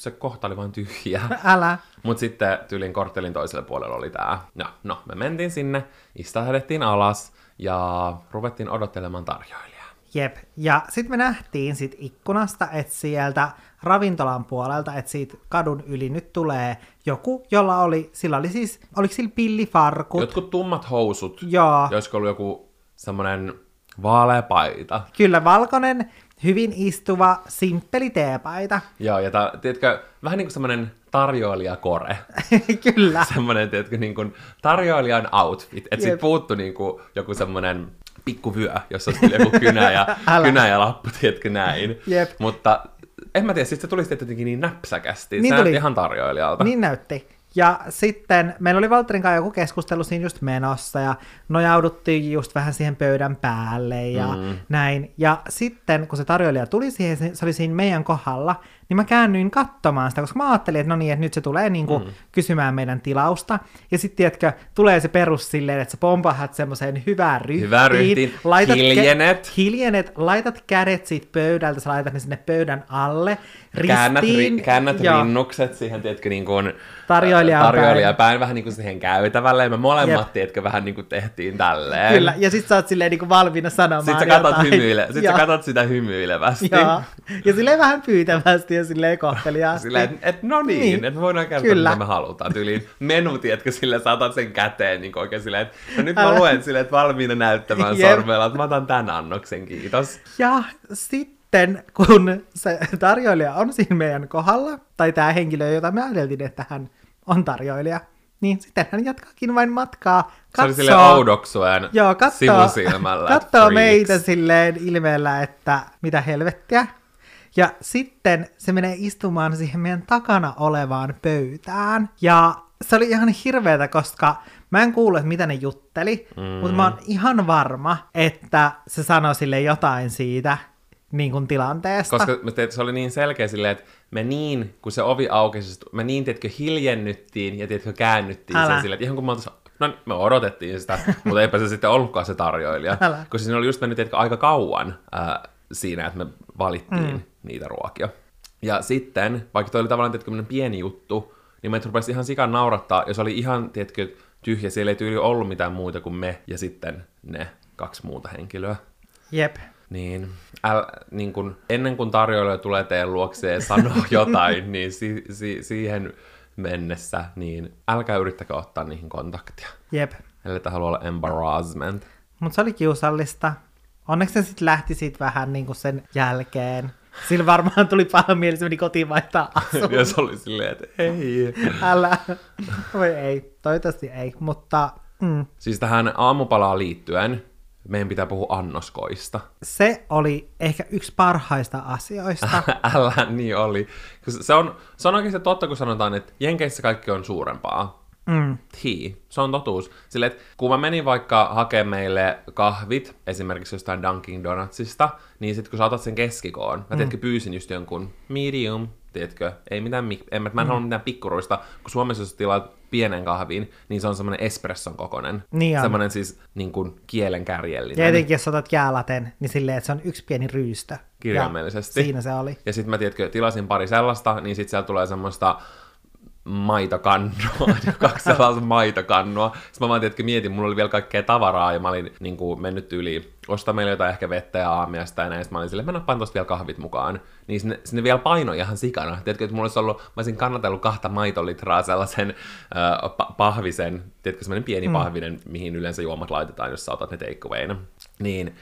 se kohta oli vain tyhjä. Älä. Mut sitten tyylin korttelin toiselle puolelle oli tää. No, no me mentiin sinne, istahdettiin alas ja ruvettiin odottelemaan tarjoilijaa. Jep, ja sitten me nähtiin sit ikkunasta, että sieltä ravintolan puolelta, että siitä kadun yli nyt tulee joku, jolla oli, sillä oli siis, oliko sillä pillifarkut? Jotkut tummat housut. Joo. Josko ollut joku semmonen vaalea paita. Kyllä, valkoinen hyvin istuva, simppeli teepaita. Joo, ja ta, tiedätkö, vähän niin kuin semmoinen tarjoilijakore. Kyllä. semmoinen, tiedätkö, niin kuin tarjoilijan outfit. Että sit puuttu niin kuin joku semmoinen pikkuvyö, jossa olisi joku kynä ja, kynä ja lappu, tiedätkö, näin. Jep. Mutta en mä tiedä, siis se tuli jotenkin niin näpsäkästi. Niin se tuli. ihan tarjoilijalta. Niin näytti. Ja sitten meillä oli Valterin kanssa joku keskustelu siinä just menossa ja nojauduttiin just vähän siihen pöydän päälle ja mm. näin. Ja sitten kun se tarjoilija tuli siihen, se oli siinä meidän kohdalla, niin mä käännyin katsomaan sitä, koska mä ajattelin, että no niin, että nyt se tulee niin kuin mm. kysymään meidän tilausta. Ja sitten, tiedätkö, tulee se perus silleen, että sä pompahat semmoiseen hyvään ryhtiin. Hyvään ryhtiin, laitat hiljenet. Kä- hiljenet, laitat kädet siitä pöydältä, sä laitat ne sinne pöydän alle, ristiin. Käännät, ri- käännät rinnukset siihen, tiedätkö, niin kuin tarjoilijaan, tarjoilijaan päin. päin. vähän niin kuin siihen käytävälle, ja me molemmat, Jep. tiedätkö, vähän niin kuin tehtiin tälleen. Kyllä, ja sit sä oot silleen niin kuin valmiina sanomaan Sitten sä katot, hymyile- sit sä katot sitä hymyilevästi. Joo. Ja silleen vähän pyytävästi ja silleen kohteliaasti. Silleen, että et, no niin, niin. että me voidaan kertoa, Kyllä. mitä me halutaan. Tyyliin menu, tiedätkö, sille saatat sen käteen niin oikein silleen, että no nyt mä luen silleen, että valmiina näyttämään Jep. sormella, että mä otan tämän annoksen, kiitos. Ja sitten, kun se tarjoilija on siinä meidän kohdalla, tai tämä henkilö, jota me ajateltiin, että hän on tarjoilija, niin sitten hän jatkaakin vain matkaa. Katsoo, se oli silleen oudoksuen joo, katsoo, sivusilmällä. Katsoo meitä silleen ilmeellä, että mitä helvettiä. Ja sitten se menee istumaan siihen meidän takana olevaan pöytään. Ja se oli ihan hirveätä, koska mä en kuullut, että mitä ne jutteli, mm. mutta mä oon ihan varma, että se sanoi sille jotain siitä niin kuin tilanteesta. Koska se oli niin selkeä silleen, että me niin, kun se ovi aukesi, me niin, tiedätkö, hiljennyttiin ja tiedätkö, käännyttiin Älä. sen silleen, että ihan kun me oltais, no me odotettiin sitä, mutta eipä se sitten ollutkaan se tarjoilija. Älä. Koska siinä oli just mennyt, tiedätkö, aika kauan ää, siinä, että me valittiin mm. niitä ruokia. Ja sitten, vaikka toi oli tavallaan tiedätkö, pieni juttu, niin meitä rupesi ihan sikan naurattaa, jos oli ihan, tiedätkö, tyhjä, siellä ei tyyli ollut mitään muuta kuin me ja sitten ne kaksi muuta henkilöä. Jep. Niin, äl, niin kun, ennen kuin tarjoilija tulee teidän luokseen ja sanoo jotain, niin si, si, siihen mennessä, niin älkää yrittäkö ottaa niihin kontaktia. Jep. Eli halua olla embarrassment. Mutta se oli kiusallista. Onneksi se sitten lähti siitä vähän niin kuin sen jälkeen. Sillä varmaan tuli paha mieli, se meni kotiin vaihtaa asunnon. ja se oli silleen, että ei. Älä. Voi ei. Toivottavasti ei, mutta... Mm. Siis tähän aamupalaan liittyen, meidän pitää puhua annoskoista. Se oli ehkä yksi parhaista asioista. Älä niin oli. Se on, se on oikeasti totta, kun sanotaan, että Jenkeissä kaikki on suurempaa. Mm. Tea. Se on totuus. Sille, että kun mä menin vaikka hakemaan meille kahvit, esimerkiksi jostain Dunkin Donutsista, niin sitten kun sä otat sen keskikoon, mä tiedätkö, pyysin just jonkun medium, tiedätkö, ei mitään, mik- en, mä, en halua mitään pikkuruista, kun Suomessa jos tilaat pienen kahvin, niin se on semmoinen espresson kokonen. Niin on. semmoinen siis niin kuin kielen kärjellinen. Ja etenkin jos otat jäälaten, niin silleen, että se on yksi pieni ryystö. Kirjaimellisesti. Ja siinä se oli. Ja sitten mä tiedätkö, tilasin pari sellaista, niin sitten sieltä tulee semmoista maitokannua, kaksi sellaista maitokannua. Sitten mä vaan tiedätkö, mietin, mulla oli vielä kaikkea tavaraa ja mä olin niin kuin, mennyt yli ostaa meille jotain ehkä vettä ja aamiasta ja näin. Sitten mä olin silleen, mä nappaan tosta vielä kahvit mukaan. Niin sinne, sinne vielä painoi ihan sikana. Tiedätkö, että mulla olisi ollut, mä olisin kannatellut kahta maitolitraa sellaisen äh, pa- pahvisen, tiedätkö, semmoinen pieni mm. pahvinen, mihin yleensä juomat laitetaan, jos sä otat ne takeawayna. Niin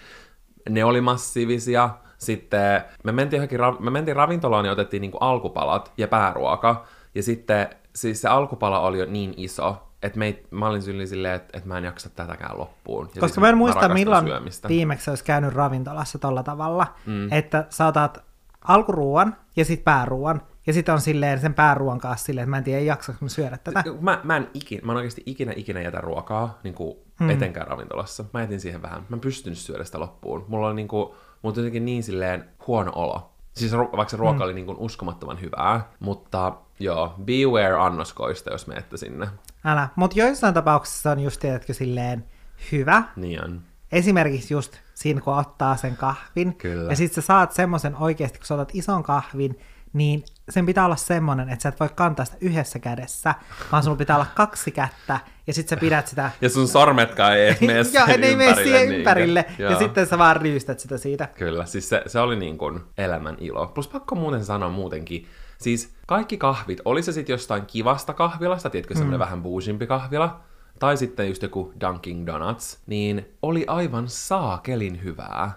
ne oli massiivisia. Sitten me mentiin, johonkin, ra- me mentiin ravintolaan ja otettiin niinku alkupalat ja pääruoka. Ja sitten siis se alkupala oli jo niin iso, että me, mä olin silleen, että, että mä en jaksa tätäkään loppuun. Ja Koska siis mä en muista, rakastan milloin syömistä. viimeksi olisi käynyt ravintolassa tolla tavalla, mm. että sä otat alkuruuan ja sitten pääruuan, ja sitten on silleen sen pääruuan kanssa silleen, että mä en tiedä, jaksaanko mä syödä tätä. Mä, mä, en ikin, mä en oikeasti ikinä ikinä jätä ruokaa niin kuin mm. etenkään ravintolassa. Mä jätin siihen vähän. Mä en pystynyt syödä sitä loppuun. Mulla on niin kuin, mulla on jotenkin niin silleen huono olo. Siis vaikka se ruoka mm. oli niin kuin uskomattoman hyvää, mutta joo, beware annoskoista, jos menette sinne. Älä, mutta joissain tapauksissa on just, tiedätkö, silleen hyvä. Niin on. Esimerkiksi just siinä, kun ottaa sen kahvin. Kyllä. Ja sitten sä saat semmoisen oikeasti, kun sä otat ison kahvin, niin sen pitää olla semmoinen, että sä et voi kantaa sitä yhdessä kädessä, vaan sulla pitää olla kaksi kättä, ja sitten sä pidät sitä... Ja sun sormetkaan ei edes mene sen ne ei mene siihen ympärille, ja Joo. sitten sä vaan riystät sitä siitä. Kyllä, siis se, se oli niin kuin elämän ilo. Plus pakko muuten sanoa muutenkin, siis kaikki kahvit, oli se sitten jostain kivasta kahvilasta, tiedätkö, semmoinen mm. vähän buusimpi kahvila, tai sitten just joku Dunkin Donuts, niin oli aivan saakelin hyvää.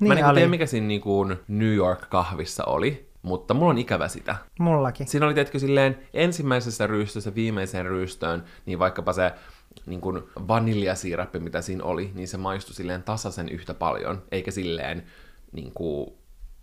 Niin Mä en oli. tiedä, mikä siinä niin kuin New York-kahvissa oli, mutta mulla on ikävä sitä. Mullakin. Siinä oli, tiedätkö, silleen ensimmäisessä ryystössä viimeiseen ryystöön, niin vaikkapa se niin kuin vaniljasiirappi, mitä siinä oli, niin se maistui silleen tasaisen yhtä paljon, eikä silleen niin kuin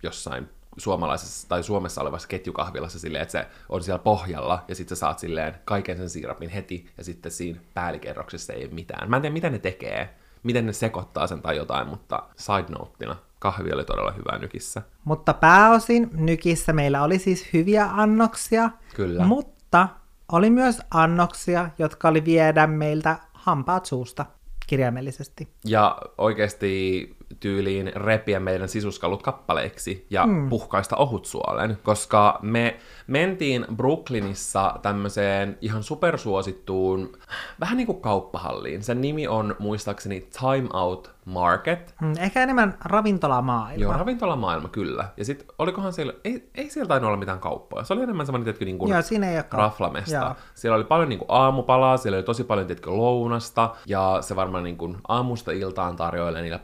jossain suomalaisessa tai Suomessa olevassa ketjukahvilassa silleen, että se on siellä pohjalla ja sitten sä saat silleen kaiken sen siirapin heti ja sitten siinä päällikerroksessa ei ole mitään. Mä en tiedä, mitä ne tekee, miten ne sekoittaa sen tai jotain, mutta side noteina kahvi oli todella hyvää nykissä. Mutta pääosin nykissä meillä oli siis hyviä annoksia, Kyllä. mutta oli myös annoksia, jotka oli viedä meiltä hampaat suusta kirjaimellisesti. ja oikeasti tyyliin repiä meidän sisuskalut kappaleiksi ja mm. puhkaista ohutsuolen, koska me mentiin Brooklynissa tämmöiseen ihan supersuosittuun, vähän niin kuin kauppahalliin. Sen nimi on muistaakseni Time Out Market. Mm, Ehkä enemmän ravintolamaailma. Joo, ravintolamaailma kyllä. Ja sitten olikohan siellä, ei, ei siellä tainnut olla mitään kauppoja. Se oli enemmän semmoinen, tiedätkö, niin kuin Joo, siinä ei raflamesta. Joo. Siellä oli paljon niin kuin aamupalaa, siellä oli tosi paljon tiedätkö, lounasta, ja se varmaan niin kuin aamusta iltaan tarjoilee niille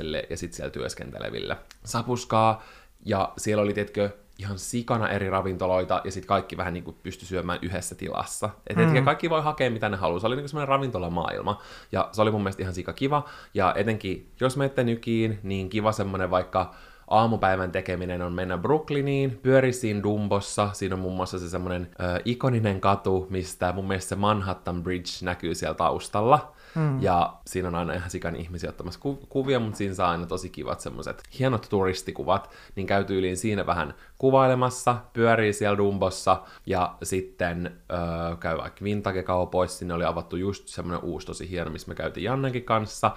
paikallisille ja sitten siellä työskenteleville sapuskaa. Ja siellä oli, tiedätkö, ihan sikana eri ravintoloita, ja sitten kaikki vähän niin kuin pysty syömään yhdessä tilassa. Et mm. kaikki voi hakea mitä ne haluaa. Se oli niin semmoinen ravintolamaailma, ja se oli mun mielestä ihan sika kiva. Ja etenkin, jos menette nykiin, niin kiva semmoinen vaikka aamupäivän tekeminen on mennä Brooklyniin, pyöri siinä Dumbossa, siinä on muun muassa se semmoinen ö, ikoninen katu, mistä mun mielestä se Manhattan Bridge näkyy siellä taustalla. Mm. Ja siinä on aina ihan sikan ihmisiä ottamassa ku- kuvia, mutta siinä saa aina tosi kivat semmoiset hienot turistikuvat, niin käy tyyliin siinä vähän kuvailemassa, pyörii siellä Dumbossa, ja sitten öö, käy vaikka vintage-kaupoissa, sinne oli avattu just semmoinen uusi tosi hieno, missä me käytiin Jannenkin kanssa,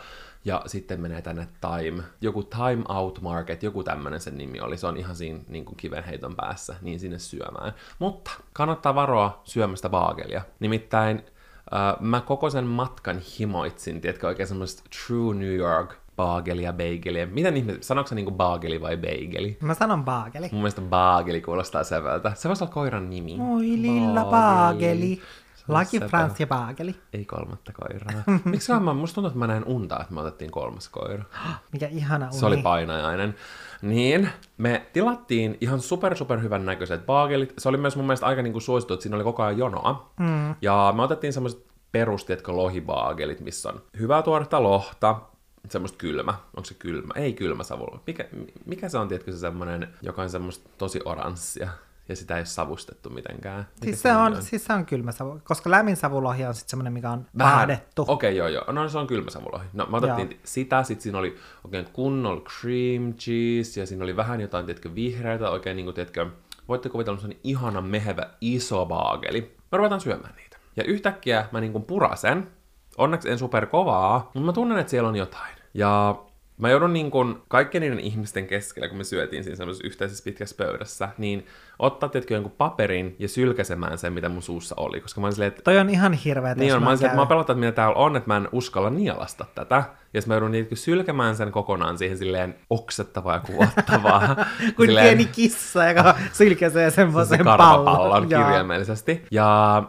ja sitten menee tänne Time, joku Time Out Market, joku tämmönen sen nimi oli, se on ihan siinä niin kuin kivenheiton päässä, niin sinne syömään. Mutta kannattaa varoa syömästä baagelia. Nimittäin äh, mä koko sen matkan himoitsin, tiedätkö, oikein semmoista True New York baagelia, bagelia. Miten ihmiset, sanoiko se niinku baageli vai bageli? Mä sanon baageli. Mun mielestä baageli kuulostaa sevältä. Se voisi olla koiran nimi. Oi lilla baageli. Se sepä. Frans ja baageli. Ei kolmatta koiraa. Miksi mä, musta tuntuu, että mä näin unta, että me otettiin kolmas koira. Mikä ihana uni. Se oli painajainen. Niin, me tilattiin ihan super super hyvän näköiset baagelit. Se oli myös mun mielestä aika niinku suosittu, että siinä oli koko ajan jonoa. Mm. Ja me otettiin semmoiset perustietko lohibaagelit, missä on hyvää tuoretta lohta, semmoista kylmä. Onko se kylmä? Ei kylmä savulla. Mikä, mikä se on, tiedätkö se semmoinen, joka on semmoista tosi oranssia? Ja sitä ei ole savustettu mitenkään. Siis se, on, siis se on kylmä savu, koska lämmin savulohi on sitten semmoinen, mikä on Vähän. Okei, okay, joo, joo. No se on kylmä savulohi. No me otettiin Joo. sitä, sitten siinä oli oikein kunnolla cream cheese, ja siinä oli vähän jotain, tiedätkö, vihreitä, oikein niin kuin, tiedätkö, voitte kuvitella sellainen ihana mehevä iso baageli. Me ruvetaan syömään niitä. Ja yhtäkkiä mä niin kuin purasen, onneksi en super kovaa, mutta mä tunnen, että siellä on jotain. Ja mä joudun niin kuin kaikkien niiden ihmisten keskellä, kun me syötiin siinä semmoisessa yhteisessä pitkässä pöydässä, niin ottaa tietenkin jonkun paperin ja sylkäsemään sen, mitä mun suussa oli. Koska mä olin silleen, että Toi on ihan hirveä. niin on, mä, olisin, että mä pelottaa, että mitä täällä on, että mä en uskalla nielasta tätä. Ja sitten mä joudun niitä sylkemään sen kokonaan siihen silleen oksettavaa ja kuvottavaa. Kuin silleen, pieni kissa, joka sylkäsee semmoisen se pallon. Joo. kirjaimellisesti. Ja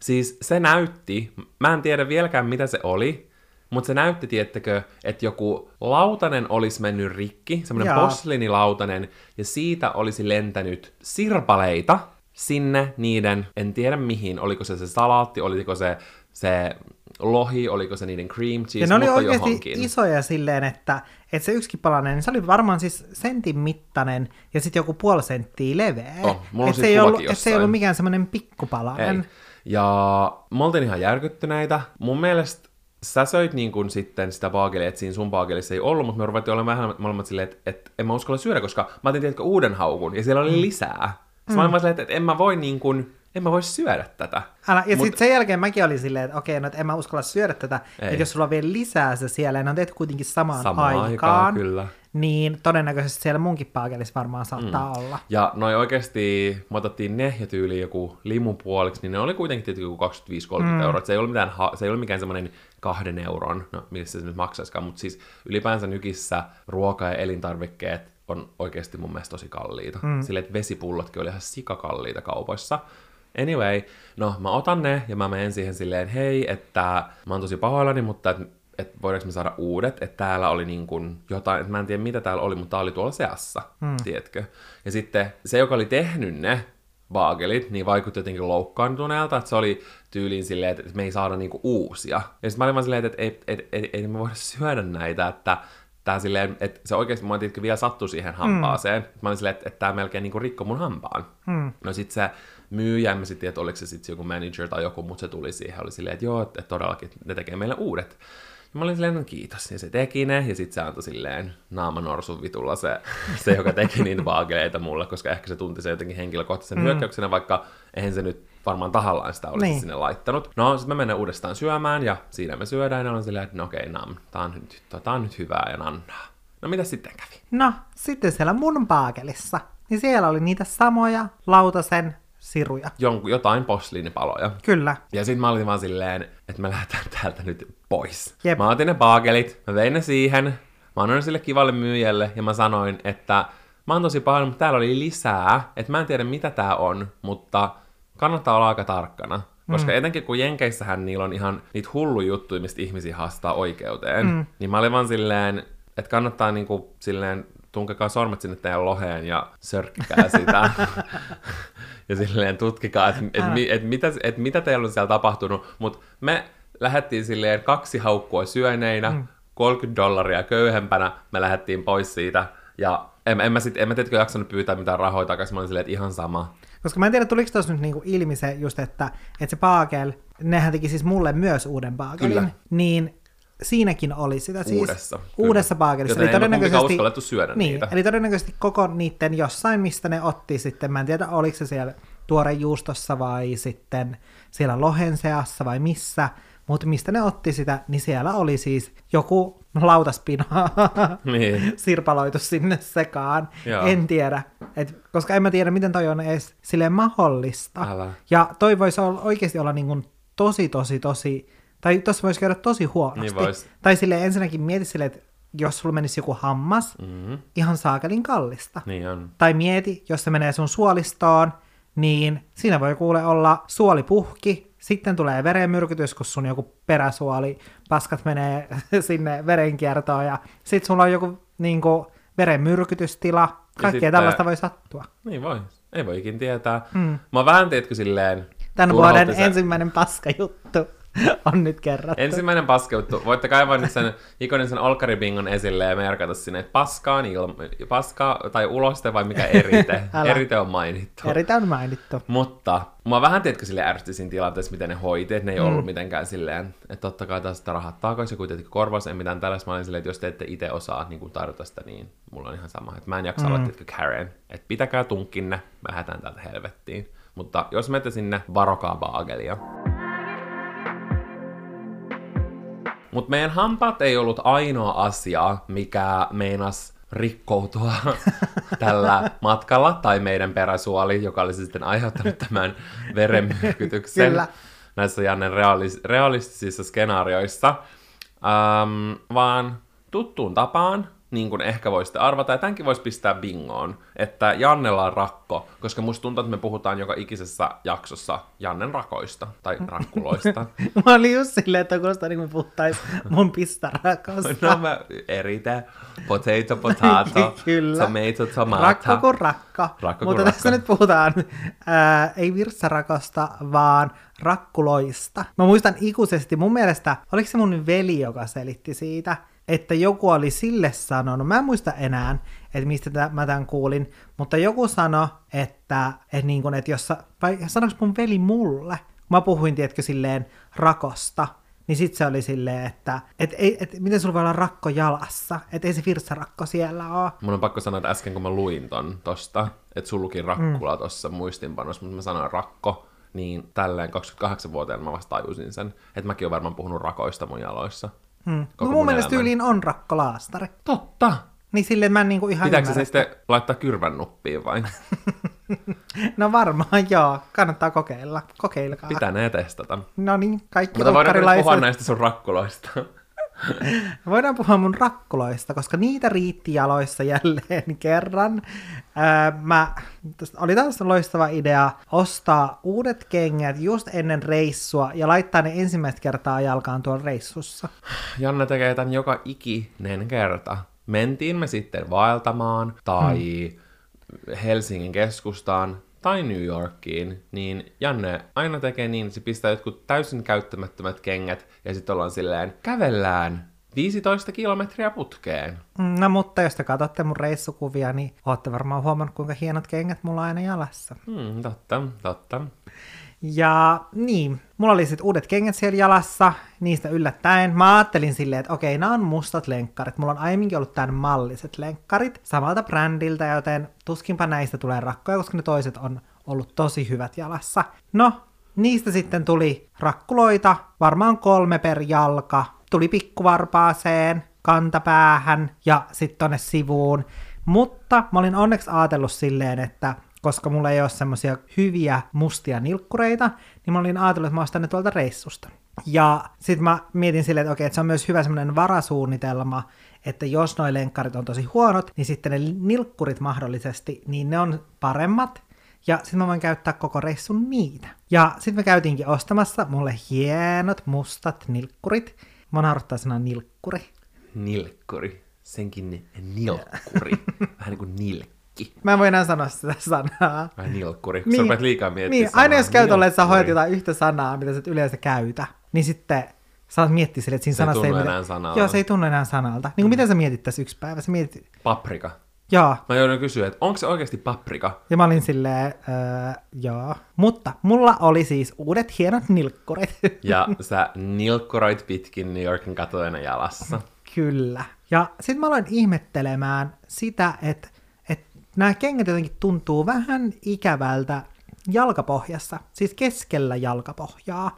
siis se näytti, mä en tiedä vieläkään mitä se oli, mutta se näytti, tiettäkö, että joku lautanen olisi mennyt rikki, semmoinen Jaa. posliinilautanen, ja siitä olisi lentänyt sirpaleita sinne niiden, en tiedä mihin, oliko se se salaatti, oliko se se lohi, oliko se niiden cream cheese, Ja ne oli mutta oikeasti johonkin. isoja silleen, että, että se yksikin palanen, niin se oli varmaan siis sentin mittainen ja sitten joku puoli senttiä leveä. Oh, mulla et siitä se, ei ollut, et se ei ollut mikään semmoinen pikkupalanen. Ei. Ja me oltiin ihan järkyttyneitä. Mun mielestä sä söit niin kuin sitten sitä baagelia, että siinä sun baagelissa ei ollut, mutta me ruvettiin olemaan vähän molemmat silleen, että, että en mä uskalla syödä, koska mä otin tiedätkö uuden haukun, ja siellä oli lisää. Sitten mä olin silleen, että, että en mä voi niin kuin, en mä voi syödä tätä. Älä, ja Mut- sitten sen jälkeen mäkin olin silleen, että okei, no et en mä uskalla syödä tätä, Ei. että jos sulla on vielä lisää se siellä, ja ne on tehty kuitenkin samaan, Samaan aikaan, aikaan, kyllä. niin todennäköisesti siellä munkin paakelissa varmaan saattaa mm. olla. Ja noi oikeasti, me otettiin ne ja tyyliin joku limun puoliksi, niin ne oli kuitenkin tietysti joku 25-30 mm. euroa. Se ei ollut mitään, se ei ollut mikään semmoinen kahden euron, no missä se nyt maksaisikaan, mutta siis ylipäänsä nykissä ruoka- ja elintarvikkeet on oikeasti mun mielestä tosi kalliita. Mm. Silleen, että vesipullotkin oli ihan sikakalliita kaupoissa. Anyway, no mä otan ne ja mä menen siihen silleen, hei, että mä oon tosi pahoillani, mutta et, et voidaanko me saada uudet, että täällä oli niin kuin jotain, että mä en tiedä mitä täällä oli, mutta tää oli tuolla seassa, mm. tiedätkö? Ja sitten se, joka oli tehnyt ne baagelit, niin vaikutti jotenkin loukkaantuneelta, että se oli tyyliin silleen, että me ei saada niinku uusia. Ja sitten mä olin vaan silleen, että ei, ei, ei, ei me voida syödä näitä, että tää silleen, että se oikeasti mua tietenkin vielä sattui siihen hampaaseen. Mm. Mä olin silleen, että, että tää melkein niinku rikko mun hampaan. Mm. No sit se myyjä, en mä sitten tiedä, että oliko se sitten joku manager tai joku, mutta se tuli siihen, oli silleen, että joo, että, että todellakin ne tekee meille uudet. Mä olin silleen, no kiitos. Ja se teki ne, ja sitten se antoi silleen naamanorsun vitulla se, se joka teki niitä baageleita mulle, koska ehkä se tunti se jotenkin henkilökohtaisen mm. hyökkäyksenä, vaikka eihän se nyt varmaan tahallaan sitä olisi Niin. sinne laittanut. No, sitten me mennään uudestaan syömään, ja siinä me syödään, ja on silleen, että no okei, nam, tää on nyt, tää on nyt hyvää ja nannaa. No mitä sitten kävi? No, sitten siellä mun paakelissa, niin siellä oli niitä samoja lautasen siruja. Jonkun, jotain posliinipaloja. Kyllä. Ja sitten mä olin vaan silleen, että me lähdetään täältä nyt pois. Jep. Mä otin ne baagelit, mä vein ne siihen, mä annoin sille kivalle myyjälle ja mä sanoin, että mä oon tosi paljon, mutta täällä oli lisää, että mä en tiedä mitä tää on, mutta kannattaa olla aika tarkkana. Koska mm. etenkin kun Jenkeissähän niillä on ihan niitä hullu juttuja, mistä ihmisiä haastaa oikeuteen, mm. niin mä olin vaan silleen, että kannattaa niinku silleen tunkekaa sormet sinne teidän loheen ja sörkkää sitä. ja silleen tutkikaa, että et, mi- et mitä, et mitä teillä on siellä tapahtunut. Mutta me lähdettiin silleen kaksi haukkua syöneinä, mm. 30 dollaria köyhempänä, me lähdettiin pois siitä. Ja en, en mä sit, en mä tietenkään jaksanut pyytää mitään rahoja takaisin, mä olin silleen, että ihan sama. Koska mä en tiedä, tuliko tuossa nyt niinku ilmi se just, että, että se paakel, nehän teki siis mulle myös uuden paakelin, Kyllä. niin siinäkin oli sitä siis Uudessa, kyllä. uudessa. Joten ei me kumpikaan uskallettu syödä niin, niitä. Eli todennäköisesti koko niiden jossain, mistä ne otti sitten, mä en tiedä oliko se siellä tuorejuustossa vai sitten siellä lohen seassa vai missä, mutta mistä ne otti sitä, niin siellä oli siis joku lautaspina Niin. sirpaloitu sinne sekaan. Joo. En tiedä, et, koska en mä tiedä, miten toi on edes silleen mahdollista. Älä. Ja toi voisi olla, oikeasti olla niin kuin tosi, tosi, tosi, tai tossa voisi käydä tosi huonosti. Niin vois. Tai silleen ensinnäkin mieti silleen, että jos sulla menisi joku hammas, Mm-hmm. ihan saakelin kallista. Niin on. Tai mieti, jos se menee sun suolistoon, niin siinä voi kuule olla suolipuhki, sitten tulee verenmyrkytys, kun sun joku peräsuoli, paskat menee sinne verenkiertoon ja sitten sulla on joku niin kuin, verenmyrkytystila, kaikkea sitten- tällaista voi sattua. Niin voi. Ei voi ikin tietää. Mm. Mä vähän, tiedätkö, silleen... Tämän vuoden se- ensimmäinen paska juttu. on nyt kerrattu. Ensimmäinen paskeuttu. Voitte kaivaa nyt sen ikonisen olkaribingon esille ja merkata sinne, että paskaan ilma- paskaa tai uloste vai mikä erite. Älä. erite on mainittu. Eri on mainittu. Mutta mua vähän tiedätkö sille ärsytti siinä tilanteessa, miten ne hoiti, että ne ei mm. ollut mitenkään silleen, että totta kai tästä rahat takaisin, joku tietenkin korvaus, ei mitään tällaista. Mä olin silleen, että jos te ette itse osaa niin kuin tarjota sitä, niin mulla on ihan sama. Että mä en jaksa mm. olla, tiedätkö, Karen. Että pitäkää tunkkinne, mä lähdetään täältä helvettiin. Mutta jos menette sinne, varokaa baagelia. Mutta meidän hampaat ei ollut ainoa asia, mikä meinas rikkoutua tällä matkalla, tai meidän peräsuoli, joka olisi sitten aiheuttanut tämän verenmyrkytyksen näissä Jannen realis- realistisissa skenaarioissa, ähm, vaan tuttuun tapaan, niin kuin ehkä voisitte arvata, ja tämänkin voisi pistää bingoon, että Jannella on rakko, koska musta tuntuu, että me puhutaan joka ikisessä jaksossa Jannen rakoista, tai rakkuloista. Mä olin just silleen, että kuulostaa niin me puhuttais mun pistarakosta. No mä eritä. Potato, potato. Kyllä. Tomato, tomato. Rakko kuin rakka. Rakko Mutta rakka. tässä nyt puhutaan ää, ei virtsarakosta, vaan rakkuloista. Mä muistan ikuisesti, mun mielestä, oliko se mun veli, joka selitti siitä, että joku oli sille sanonut, mä en muista enää, että mistä tä- mä tämän kuulin, mutta joku sanoi, että, että, niin kun, että jos, vai sanoiko mun veli mulle, mä puhuin, tiedätkö, silleen rakosta, niin sit se oli silleen, että et, ei, et, miten sulla voi olla rakko jalassa, että ei se virtsarakko siellä ole. Mun on pakko sanoa, että äsken kun mä luin ton tosta, että sulla luki rakkula mm. tossa muistinpanossa, mutta mä sanoin rakko, niin tälleen 28-vuotiaana mä vasta tajusin sen, että mäkin oon varmaan puhunut rakoista mun jaloissa. Hmm. Koko No mun mun mielestä elämän. tyyliin on rakkolaastari. Totta! Niin silleen mä en niinku ihan Pitääkö se ymmärrä. sitten laittaa kyrvän nuppiin vai? No varmaan joo, kannattaa kokeilla. Kokeilkaa. Pitänee testata. No niin, kaikki Mutta voidaanko nyt puhua näistä sun rakkuloista? Voidaan puhua mun rakkuloista, koska niitä riitti jaloissa jälleen kerran. Öö, mä, oli taas loistava idea ostaa uudet kengät just ennen reissua ja laittaa ne ensimmäistä kertaa jalkaan tuolla reissussa. Janne tekee tämän joka ikinen kerta. Mentiin me sitten vaeltamaan tai Helsingin keskustaan tai New Yorkiin, niin Janne aina tekee niin, että se pistää jotkut täysin käyttämättömät kengät ja sitten ollaan silleen, kävellään 15 kilometriä putkeen. Mm, No mutta jos te katsotte mun reissukuvia, niin ootte varmaan huomannut, kuinka hienot kengät mulla on aina jalassa. Hmm, totta, totta. Ja niin, mulla oli sitten uudet kengät siellä jalassa, niistä yllättäen. Mä ajattelin silleen, että okei, nämä on mustat lenkkarit. Mulla on aiemminkin ollut tämän malliset lenkkarit samalta brändiltä, joten tuskinpa näistä tulee rakkoja, koska ne toiset on ollut tosi hyvät jalassa. No, niistä sitten tuli rakkuloita, varmaan kolme per jalka. Tuli pikkuvarpaaseen, kantapäähän ja sitten tonne sivuun. Mutta mä olin onneksi ajatellut silleen, että koska mulla ei ole semmoisia hyviä mustia nilkkureita, niin mä olin ajatellut, että mä ostan ne tuolta reissusta. Ja sitten mä mietin silleen, että okei, että se on myös hyvä semmoinen varasuunnitelma, että jos noi lenkkarit on tosi huonot, niin sitten ne nilkkurit mahdollisesti, niin ne on paremmat, ja sitten mä voin käyttää koko reissun niitä. Ja sitten me käytiinkin ostamassa mulle hienot mustat nilkkurit. Mä naurattaa sanaa nilkkuri. Nilkkuri. Senkin nilkkuri. Vähän niin kuin nilkki. Mä en voi enää sanoa sitä sanaa. Vähän nilkkuri. Niin. Sä rupeat liikaa miettimään Niin, aina jos käyt että sä hoidat jotain yhtä sanaa, mitä sä et yleensä käytä, niin sitten saat miettiä sille, että siinä Se ei sanassa tunnu mitään- enää sanalta. Joo, se ei tunnu enää sanalta. Niin kuin miten sä mietit tässä yksi päivä? Sä mietit... Paprika. Joo. Mä joudun kysyä, että onko se oikeasti paprika? Ja mä olin silleen, öö, joo. Mutta mulla oli siis uudet hienot nilkkurit. Ja sä nilkkuroit pitkin New Yorkin katuina jalassa. Kyllä. Ja sitten mä aloin ihmettelemään sitä, että nämä kengät jotenkin tuntuu vähän ikävältä jalkapohjassa, siis keskellä jalkapohjaa.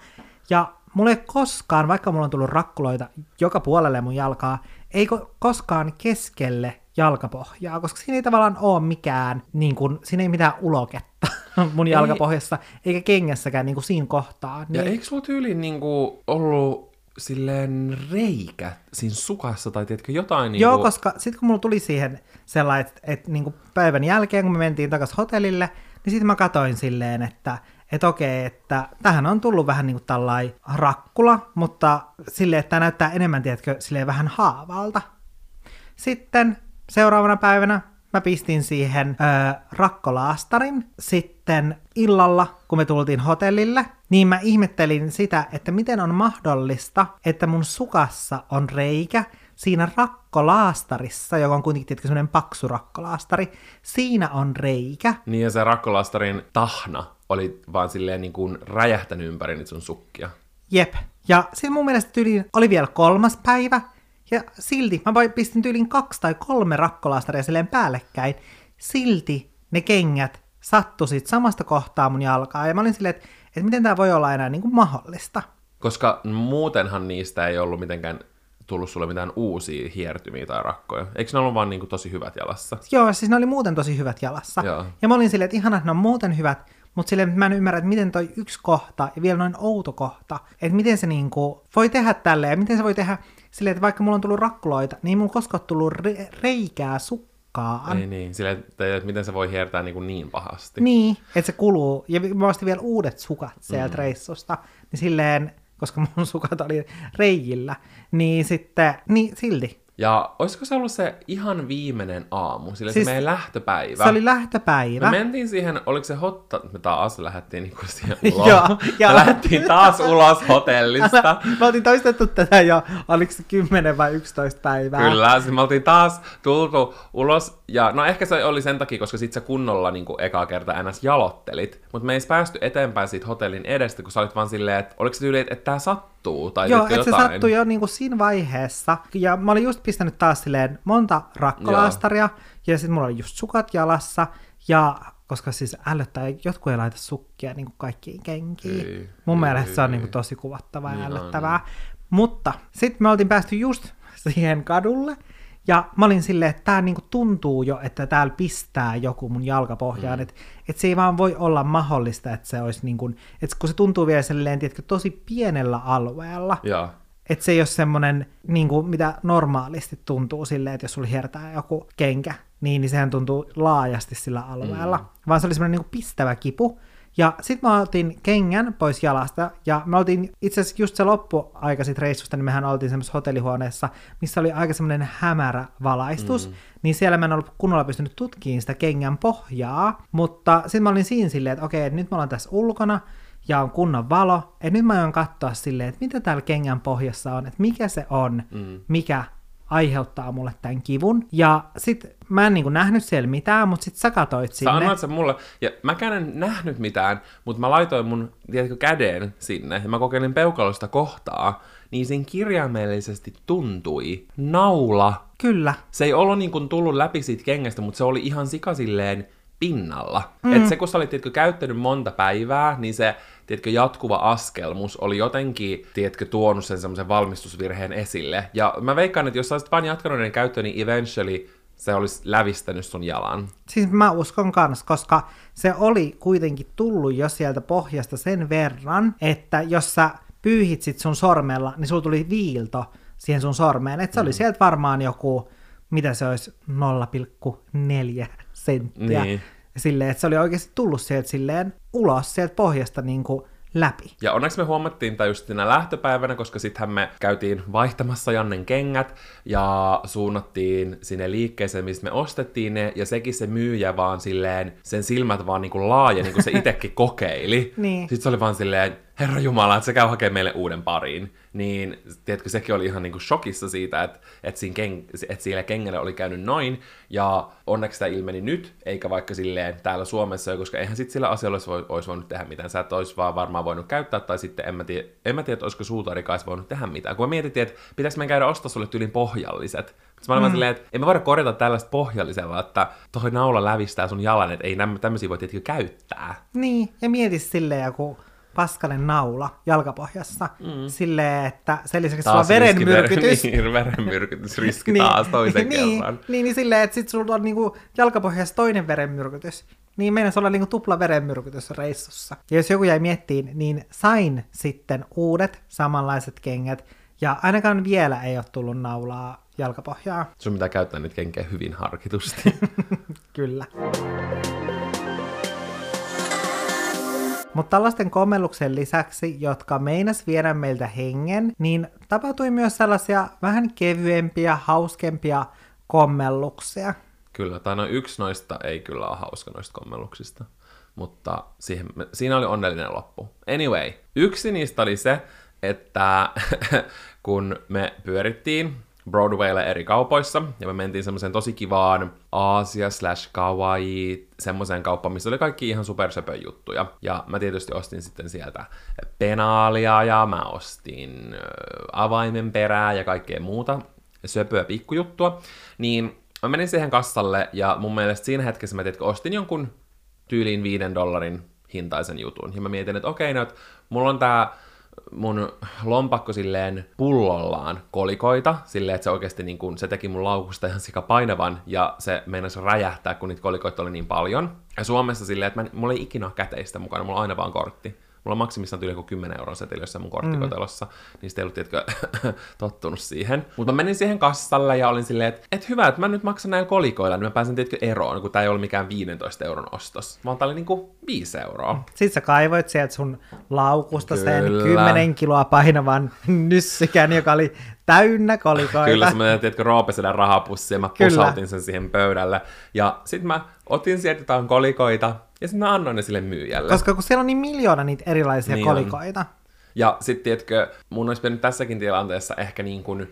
Ja mulla ei koskaan, vaikka mulla on tullut rakkuloita joka puolelle mun jalkaa, ei ko- koskaan keskelle jalkapohjaa, koska siinä ei tavallaan ole mikään, niin kun, siinä ei mitään uloketta mun Ei. jalkapohjassa, eikä kengässäkään niin kuin siinä kohtaa. Ja Niin, eikö sulla tyyliin niinku ollut silleen reikä siinä sukassa tai tiedätkö jotain niinku... Joo, koska sitten kun mulla tuli siihen sellainen, että, että niin päivän jälkeen, kun me mentiin takaisin hotellille, niin sitten mä katoin silleen, että että okei, että tähän on tullut vähän niin kuin tällainen rakkula, mutta silleen, että tämä näyttää enemmän, tiedätkö, silleen vähän haavalta. Sitten seuraavana päivänä mä pistin siihen ö, rakkolaastarin. Sitten illalla, kun me tultiin hotellille, niin mä ihmettelin sitä, että miten on mahdollista, että mun sukassa on reikä siinä rakkolaastarissa, joka on kuitenkin tietenkin semmoinen paksu rakkolaastari, siinä on reikä. Niin ja se rakkolastarin tahna oli vaan silleen niin kuin räjähtänyt ympäri niitä sun sukkia. Jep. Ja sitten mun mielestä tyyliin oli vielä kolmas päivä, ja silti mä pistin tyyliin kaksi tai kolme rakkolaastaria silleen päällekkäin. Silti ne kengät sattuisit samasta kohtaa mun jalkaa. Ja mä olin silleen, että, että miten tämä voi olla enää niin kuin mahdollista. Koska muutenhan niistä ei ollut mitenkään tullut sulle mitään uusia hiertymiä tai rakkoja. Eikö ne ollut vaan niin kuin tosi hyvät jalassa? Joo, siis ne oli muuten tosi hyvät jalassa. Joo. Ja mä olin silleen, että ihana, että ne on muuten hyvät, mutta silleen mä en ymmärrä, että miten toi yksi kohta ja vielä noin outo kohta, että miten se niinku voi tehdä tälleen ja miten se voi tehdä silleen, että vaikka mulla on tullut rakkuloita, niin ei mulla koskaan tullut re- reikää sukkaan. Ei niin, silleen, että, että miten se voi hiertää niin, kuin niin pahasti. Niin, että se kuluu. Ja mä ostin vielä uudet sukat sieltä mm. reissusta. Niin silleen, koska mun sukat oli reijillä, niin sitten, niin silti. Ja olisiko se ollut se ihan viimeinen aamu, sillä Siis se meidän lähtöpäivä? Se oli lähtöpäivä. Me mentiin siihen, oliko se hotta, me taas lähdettiin niinku siihen ulos. Joo, joo. Me lähdettiin taas ulos hotellista. Me oltiin toistettu tätä jo, oliko se 10 vai 11 päivää. Kyllä, siis me oltiin taas tultu ulos, ja no ehkä se oli sen takia, koska sit sä kunnolla niin ekaa kertaa ns. jalottelit, mutta me ei päästy eteenpäin siitä hotellin edestä, kun sä olit vaan silleen, että oliko se tyyli, että, että tää sattuu, tai Joo, että se sattui jo niinku siinä vaiheessa. Ja mä olin just pistänyt taas silleen monta rakkolaastaria, ja sitten mulla oli just sukat jalassa, ja koska siis ällöttää, jotkut ei laita sukkia niin kuin kaikkiin kenkiin. Ei, Mun ei, mielestä se on ei. niin kuin tosi kuvattavaa ja Niin on. ällöttävää. Mutta sitten me oltiin päästy just siihen kadulle, ja mä olin silleen, että tää niinku tuntuu jo, että täällä pistää joku mun jalkapohjaan, mm. että et se ei vaan voi olla mahdollista, että se olisi niinku, että kun se tuntuu vielä silleen, tiedätkö, tosi pienellä alueella, Joo. että se ei ole semmoinen, niin kuin, mitä normaalisti tuntuu silleen, että jos sulla hiertää joku kenkä, niin, niin sehän tuntuu laajasti sillä alueella. Mm. Vaan se oli semmoinen niin kuin pistävä kipu. Ja sitten mä otin kengän pois jalasta, ja me oltiin itse asiassa just se loppuaika sit reissusta, niin mehän oltiin semmoisessa hotellihuoneessa, missä oli aika semmoinen hämärä valaistus, mm. niin siellä mä en ollut kunnolla pystynyt tutkimaan sitä kengän pohjaa, mutta sitten mä olin siinä silleen, että okei, että nyt me ollaan tässä ulkona, ja on kunnon valo, että nyt mä aion katsoa silleen, että mitä täällä kengän pohjassa on, että mikä se on, mm. mikä aiheuttaa mulle tämän kivun. Ja sit mä en niinku nähnyt siellä mitään, mutta sit sä katoit Sä sinne. annoit sen mulle, ja mäkään en nähnyt mitään, mutta mä laitoin mun, tiedätkö, käden sinne, ja mä kokeilin peukalosta kohtaa, niin siinä kirjaimellisesti tuntui naula. Kyllä. Se ei ollut niin kuin tullut läpi siitä kengästä, mutta se oli ihan sikasilleen pinnalla. Mm. Et se, kun sä olit, tiedätkö, käyttänyt monta päivää, niin se, tiedätkö, jatkuva askelmus oli jotenkin, tiedätkö, tuonut sen semmoisen valmistusvirheen esille. Ja mä veikkaan, että jos sä olisit vaan jatkanut niiden käyttöön, niin eventually se olisi lävistänyt sun jalan. Siis mä uskon kans, koska se oli kuitenkin tullut jo sieltä pohjasta sen verran, että jos sä pyyhitsit sun sormella, niin sulla tuli viilto siihen sun sormeen. Että se oli sieltä varmaan joku, mitä se olisi, 0,4 senttiä. Niin. Silleen, että se oli oikeasti tullut sieltä silleen ulos sieltä pohjasta niin kuin läpi. Ja onneksi me huomattiin tämä just siinä lähtöpäivänä, koska sittenhän me käytiin vaihtamassa Jannen kengät ja suunnattiin sinne liikkeeseen, mistä me ostettiin ne, ja sekin se myyjä vaan silleen, sen silmät vaan niinku laaja, niin kuin se itsekin kokeili. Niin. Sitten se oli vaan silleen, Herra Jumala, että se käy hakemaan meille uuden parin. Niin, tiedätkö, sekin oli ihan niinku shokissa siitä, että, että, siinä keng, että siellä kengällä oli käynyt noin, ja onneksi tämä ilmeni nyt, eikä vaikka silleen täällä Suomessa, koska eihän sitten sillä asialla olisi, olisi voinut tehdä mitään. Sä et olisi vaan varmaan voinut käyttää, tai sitten en mä tiedä, en mä tiedä että olisiko suutarikaan voinut tehdä mitään. Kun mä mietittiin, että pitäisikö meidän käydä ostaa sulle tyylin pohjalliset. Sitten mä olin mm. silleen, että ei me voida korjata tällaista pohjallisella, että toi naula lävistää sun jalan, että ei tämmöisiä voi tietenkin käyttää. Niin, ja mieti silleen joku paskanen naula jalkapohjassa. Mm. Silleen, että sen lisäksi sulla on verenmyrkytys. Niin, verenmyrkytysriski taas toisen niin, kerran. Niin, niin silleen, että sit sulla on niinku jalkapohjassa toinen verenmyrkytys. Niin meidän olla niinku tupla verenmyrkytys reissussa. Ja jos joku jäi miettiin, niin sain sitten uudet samanlaiset kengät. Ja ainakaan vielä ei ole tullut naulaa jalkapohjaa. Sun pitää käyttää niitä kenkiä hyvin harkitusti. Kyllä. Mutta tällaisten kommelluksen lisäksi, jotka meinas viedä meiltä hengen, niin tapahtui myös sellaisia vähän kevyempiä, hauskempia kommelluksia. Kyllä, tai no yksi noista ei kyllä ole hauska noista kommelluksista. Mutta siihen, siinä oli onnellinen loppu. Anyway, yksi niistä oli se, että kun me pyörittiin Broadwaylle eri kaupoissa, ja me mentiin semmoiseen tosi kivaan Aasia slash kawaii, semmoiseen kauppaan, missä oli kaikki ihan supersöpön juttuja. Ja mä tietysti ostin sitten sieltä penaalia, ja mä ostin avaimen perää ja kaikkea muuta söpöä pikkujuttua. Niin mä menin siihen kassalle, ja mun mielestä siinä hetkessä mä tiedätkö, ostin jonkun tyyliin viiden dollarin hintaisen jutun. Ja mä mietin, että okei, no, että mulla on tää mun lompakko silleen pullollaan kolikoita, silleen, että se oikeasti niin kun, se teki mun laukusta ihan sika painavan, ja se meinasi räjähtää, kun niitä kolikoita oli niin paljon. Ja Suomessa silleen, että mä, mulla ei ikinä ole käteistä mukana, mulla on aina vaan kortti. Mulla on maksimissaan tyyli joku 10 euron seteli jossain mun korttikotelossa, mm. niin sitten ei ollut, tiedätkö, tottunut siihen. Mutta mä menin siihen kassalle ja olin silleen, että et hyvä, että mä nyt maksan näillä kolikoilla, niin mä pääsen, tiedätkö, eroon, kun tää ei ollut mikään 15 euron ostos, vaan tää oli niinku 5 euroa. Sitten sä kaivoit sieltä sun laukusta Kyllä. sen 10 kiloa painavan nyssykän, joka oli täynnä kolikoita. Kyllä, semmoinen, tiedätkö, roopesedän rahapussi, ja mä pusautin sen siihen pöydälle. Ja sitten mä otin sieltä jotain kolikoita, ja sitten mä annoin ne sille myyjälle. Koska kun siellä on niin miljoona niitä erilaisia niin kolikoita. On. Ja sitten, tiedätkö, mun olisi pitänyt tässäkin tilanteessa ehkä niin kuin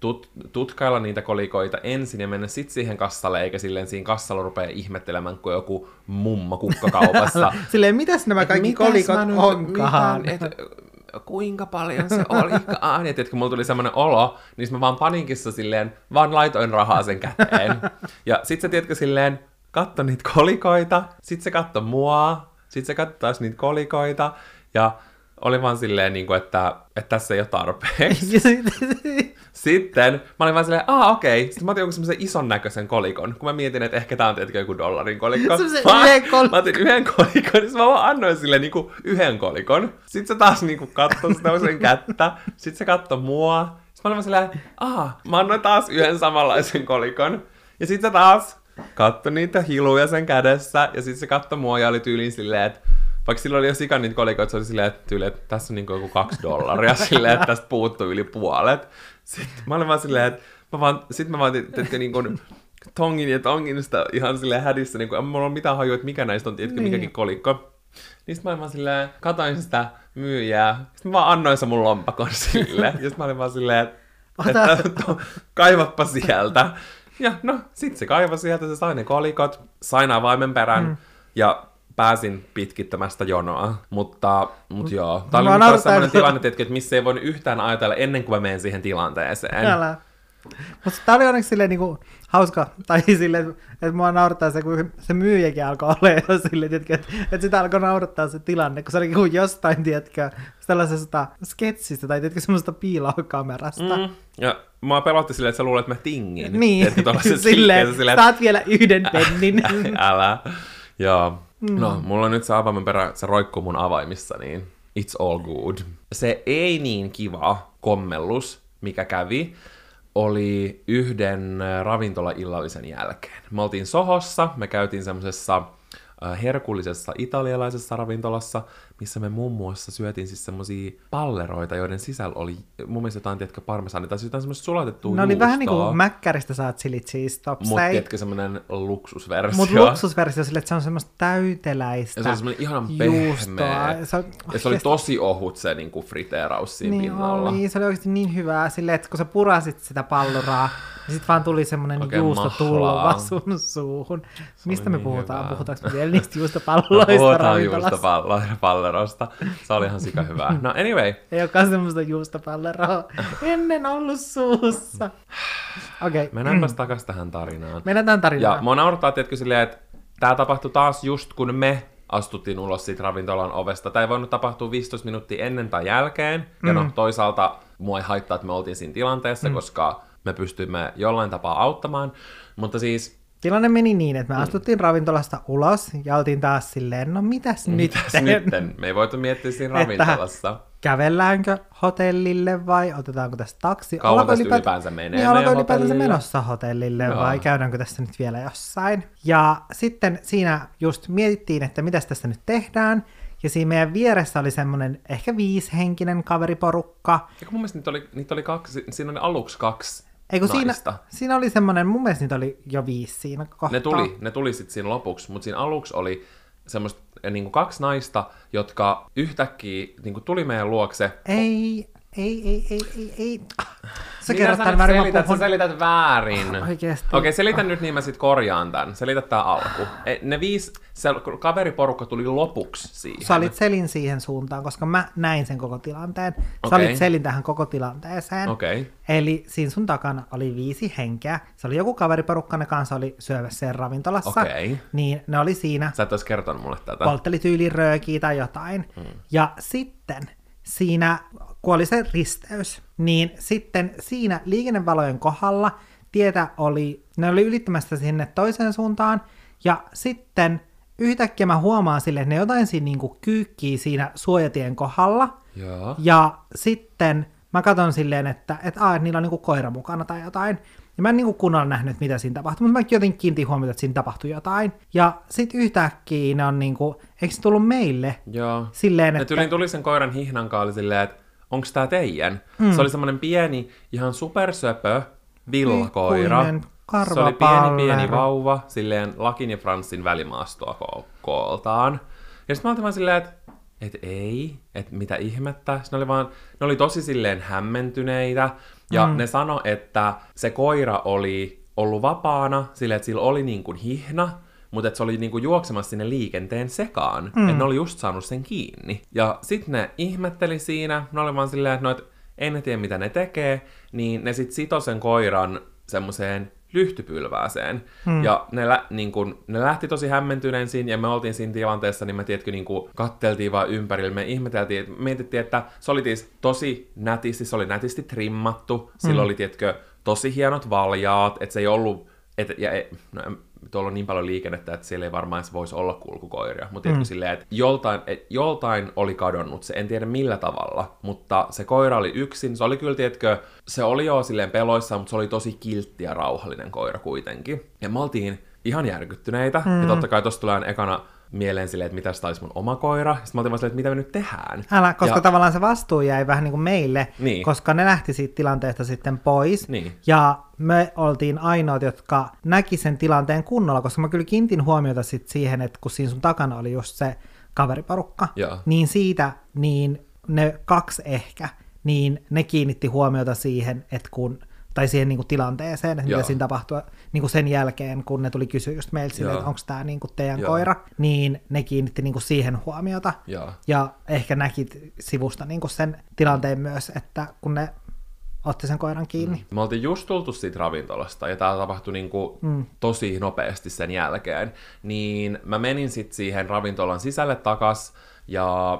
tut, tutkailla niitä kolikoita ensin ja mennä sitten siihen kassalle, eikä silleen siinä kassalla rupea ihmettelemään, kun joku mumma kukkakaupassa. silleen, mitäs nämä kaikki kolikot onkaan? Mitään, et, kuinka paljon se olikaan. Ja tiedätkö, mulla tuli semmoinen olo, niin mä vaan paninkissa silleen, vaan laitoin rahaa sen käteen. Ja sit sä tiedätkö silleen, katso niitä kolikoita, sit se katso mua, sit se katso taas niitä kolikoita, ja oli vaan silleen, niin kuin, että, että tässä ei ole tarpeeksi. Sitten mä olin vaan silleen, aa okei. Okay. Sitten mä otin jonkun semmoisen ison näköisen kolikon, kun mä mietin, että ehkä tää on tietenkin joku dollarin kolikko. mä, yhden kolikon. Mä otin yhden kolikon, niin mä vaan annoin sille niinku yhden kolikon. Sitten se taas niinku katsoi sitä sen kättä. Sitten se katsoi mua. Sitten mä olin vaan silleen, aa, mä annoin taas yhden samanlaisen kolikon. Ja sitten se taas katsoi niitä hiluja sen kädessä. Ja sitten se katsoi mua ja oli tyyliin silleen, että vaikka silloin oli jo sikan niitä kolikoita, se oli silleen, että, tyyli, että tässä on niin joku kaksi dollaria, silleen, että tästä puuttuu yli puolet. Sitten mä olin vaan silleen, että mä vaan, sit mä vaan, että niin kuin, tongin ja tongin sitä ihan silleen hädissä, niin kuin, mulla on mitään hajua, että mikä näistä on, tiedätkö, niin. mikäkin kolikko. Niin sitten mä olin vaan silleen, katoin sitä myyjää, sitten mä vaan annoin se mun lompakon sille, ja sitten mä olin vaan silleen, että, että to, kaivappa sieltä. Ja no, sit se kaivoi sieltä, se sai ne kolikot, sain avaimen perän, mm. ja pääsin pitkittämästä jonoa, mutta, mutta joo. Tämä oli nyt sellainen tilanne, että missä ei voinut yhtään ajatella ennen kuin mä menen siihen tilanteeseen. Älä. Mutta tämä oli onneksi silleen niinku hauska, tai silleen, että mua naurattaa se, kun se myyjäkin alkoi olla jo silleen, että, että sitä alkoi naurattaa se tilanne, kun se oli kuin jostain, tiedätkö, sellaisesta sketsistä, tai tiedätkö, semmoista piilokamerasta. Mm. Ja mua pelotti silleen, että sä luulet, että mä tingin. Niin, silleen, silleen, saat vielä yhden pennin. Älä. Joo. Mm. No, mulla on nyt se avaimen perä, se roikkuu mun avaimissa, niin it's all good. Se ei niin kiva kommellus, mikä kävi, oli yhden ravintola-illallisen jälkeen. Me oltiin Sohossa, me käytiin semmoisessa Äh, herkullisessa italialaisessa ravintolassa, missä me muun muassa syötiin siis semmosia palleroita, joiden sisällä oli mun mielestä jotain, tiedätkö, parmesaani, tai siis jotain semmoista sulatettua No niin vähän niin kuin mäkkäristä saat cheese tops. Mutta tiedätkö, semmoinen luksusversio. Mutta luksusversio sille, että se on semmoista täyteläistä Ja se on semmoinen ihan pehmeä. Se on, ja se oli tosi ohut se niin kuin friteeraus siinä niin pinnalla. Oli, se oli oikeasti niin hyvää silleen, että kun sä purasit sitä palloraa, niin sit vaan tuli semmoinen juustotulva sun suuhun. Mistä me niin puhutaan? Hyvää. Puhutaanko me vielä niistä juustopalloista no, Puhutaan juustopalleroista. Se oli ihan sika hyvää. No anyway. Ei olekaan semmoista juustopalleroa ennen ollut suussa. Okei. Okay. Mennäänpäs takaisin tähän tarinaan. Mennään tähän tarinaan. Ja mua naurattaa, tietkö silleen, että tämä tapahtui taas just kun me astuttiin ulos siitä ravintolan ovesta. Tämä ei voinut tapahtua 15 minuuttia ennen tai jälkeen. Mm. Ja no toisaalta mua ei haittaa, että me oltiin siinä tilanteessa, mm. koska me pystyimme jollain tapaa auttamaan. Mutta siis... Tilanne meni niin, että me mm. astuttiin ravintolasta ulos ja oltiin taas silleen, no mitäs, mitäs nyt? Me ei voitu miettiä siinä ravintolassa. Että kävelläänkö hotellille vai otetaanko tästä taksi? Kauan tästä ylipäätään, ylipäänsä menee niin, ollaanko ylipäätänsä menossa hotellille Joo. vai käydäänkö tässä nyt vielä jossain? Ja sitten siinä just mietittiin, että mitä tässä nyt tehdään. Ja siinä meidän vieressä oli semmoinen ehkä viishenkinen kaveriporukka. Ja mun mielestä niitä oli, niitä oli kaksi, siinä oli aluksi kaksi Eikö siinä, siinä oli semmoinen, mun mielestä niitä oli jo viisi siinä kohtaa. Ne tuli, ne tuli sitten siinä lopuksi, mutta siinä aluksi oli semmoista niin kuin kaksi naista, jotka yhtäkkiä niin kuin tuli meidän luokse. Ei, ei, ei, ei, ei, ei. Sä Mitä kerrot sä tämän nyt väärin, selität? Sä puhun. selität väärin. Oikeesti. Okei, okay, selitä nyt niin mä sit korjaan tän. Selitä tää alku. E, Ne viisi, se kaveriporukka tuli lopuksi siihen. Sä olit selin siihen suuntaan, koska mä näin sen koko tilanteen. Sä Okei. olit selin tähän koko tilanteeseen. Okei. Okay. Eli siinä sun takana oli viisi henkeä. Se oli joku kaveriporukka, ne kanssa oli syömässä siellä ravintolassa. Okei. Niin ne oli siinä, Sä et ois kertonut mulle tätä. poltteli tyyliin röökiä tai jotain. Mm. Ja sitten siinä, kun oli se risteys, niin sitten siinä liikennevalojen kohdalla tietä oli, ne oli ylittämässä sinne toiseen suuntaan, ja sitten yhtäkkiä mä huomaan sille, että ne jotain siinä niinku kyykkii siinä suojatien kohdalla, Joo. ja sitten mä katson silleen, että, että, aa, että niillä on niinku koira mukana tai jotain. Ja mä en niinku kunnolla nähnyt, mitä siinä tapahtui, mutta mä jotenkin kiinnitin huomiota, että siinä tapahtui jotain. Ja sitten yhtäkkiä ne on niinku, eikö se tullut meille Joo. silleen, Ne että... tuli, tuli sen koiran hihnan silleen, että onks tää teidän? Mm. Se oli semmonen pieni, ihan supersöpö villakoira. Se oli pieni, pieni vauva, silleen Lakin ja Franssin välimaastoa ko- kooltaan. Ja sitten mä olin vaan silleen, että et ei, että mitä ihmettä. Sitten ne oli, vaan, ne oli tosi silleen hämmentyneitä. Ja mm. ne sano, että se koira oli ollut vapaana, silleen, että sillä oli niin kuin hihna, mutta että se oli niinku juoksemassa sinne liikenteen sekaan. Mm. Että ne oli just saanut sen kiinni. Ja sitten ne ihmetteli siinä, ne oli vaan silleen, että no, et ei ne tiedä mitä ne tekee, niin ne sitten sitoi sen koiran semmoiseen lyhtypylvääseen. Hmm. Ja ne, lä- niin kun, ne lähti tosi hämmentyneen siinä, ja me oltiin siinä tilanteessa, niin me tiedätkö, niin kun katteltiin vaan ympärillä, me ihmeteltiin, että mietittiin, että se oli tosi nätisti, se oli nätisti trimmattu, sillä oli, tiedätkö, tosi hienot valjaat, että se ei ollut, et, ja, e- no, tuolla on niin paljon liikennettä, että siellä ei varmaan edes voisi olla kulkukoiria, mutta tiedätkö, silleen, että joltain, et, joltain oli kadonnut se, en tiedä millä tavalla, mutta se koira oli yksin, se oli kyllä, tiedätkö, se oli jo silleen peloissaan, mutta se oli tosi kiltti ja rauhallinen koira kuitenkin. Ja me oltiin ihan järkyttyneitä, mm. ja totta kai tosta tulee ekana mieleen silleen, että mitä olisi mun oma koira, sitten mä oltiin vaan silleen, että mitä me nyt tehdään. Älä, koska ja, tavallaan se vastuu jäi vähän niin kuin meille, Niin. koska ne lähti siitä tilanteesta sitten pois. Niin. Ja me oltiin ainoat, jotka näki sen tilanteen kunnolla, koska mä kyllä kiintin huomiota sit siihen, että kun siinä sun takana oli just se kaveriporukka, Joo. niin siitä niin ne kaksi ehkä, niin ne kiinnitti huomiota siihen, että kun tai siihen niin kuin tilanteeseen, että Joo. mitä siinä tapahtui niin kuin sen jälkeen, kun ne tuli kysyä just meiltä silleen, että onko tämä niin kuin teidän Joo. koira, niin ne kiinnitti niin kuin siihen huomiota. Joo. Ja ehkä näkit sivusta niin kuin sen tilanteen myös, että kun ne otti sen koiran kiinni. Me oltiin just tultu siitä ravintolasta, ja tämä tapahtui niinku mm. tosi nopeasti sen jälkeen. Niin mä menin sitten siihen ravintolan sisälle takas, ja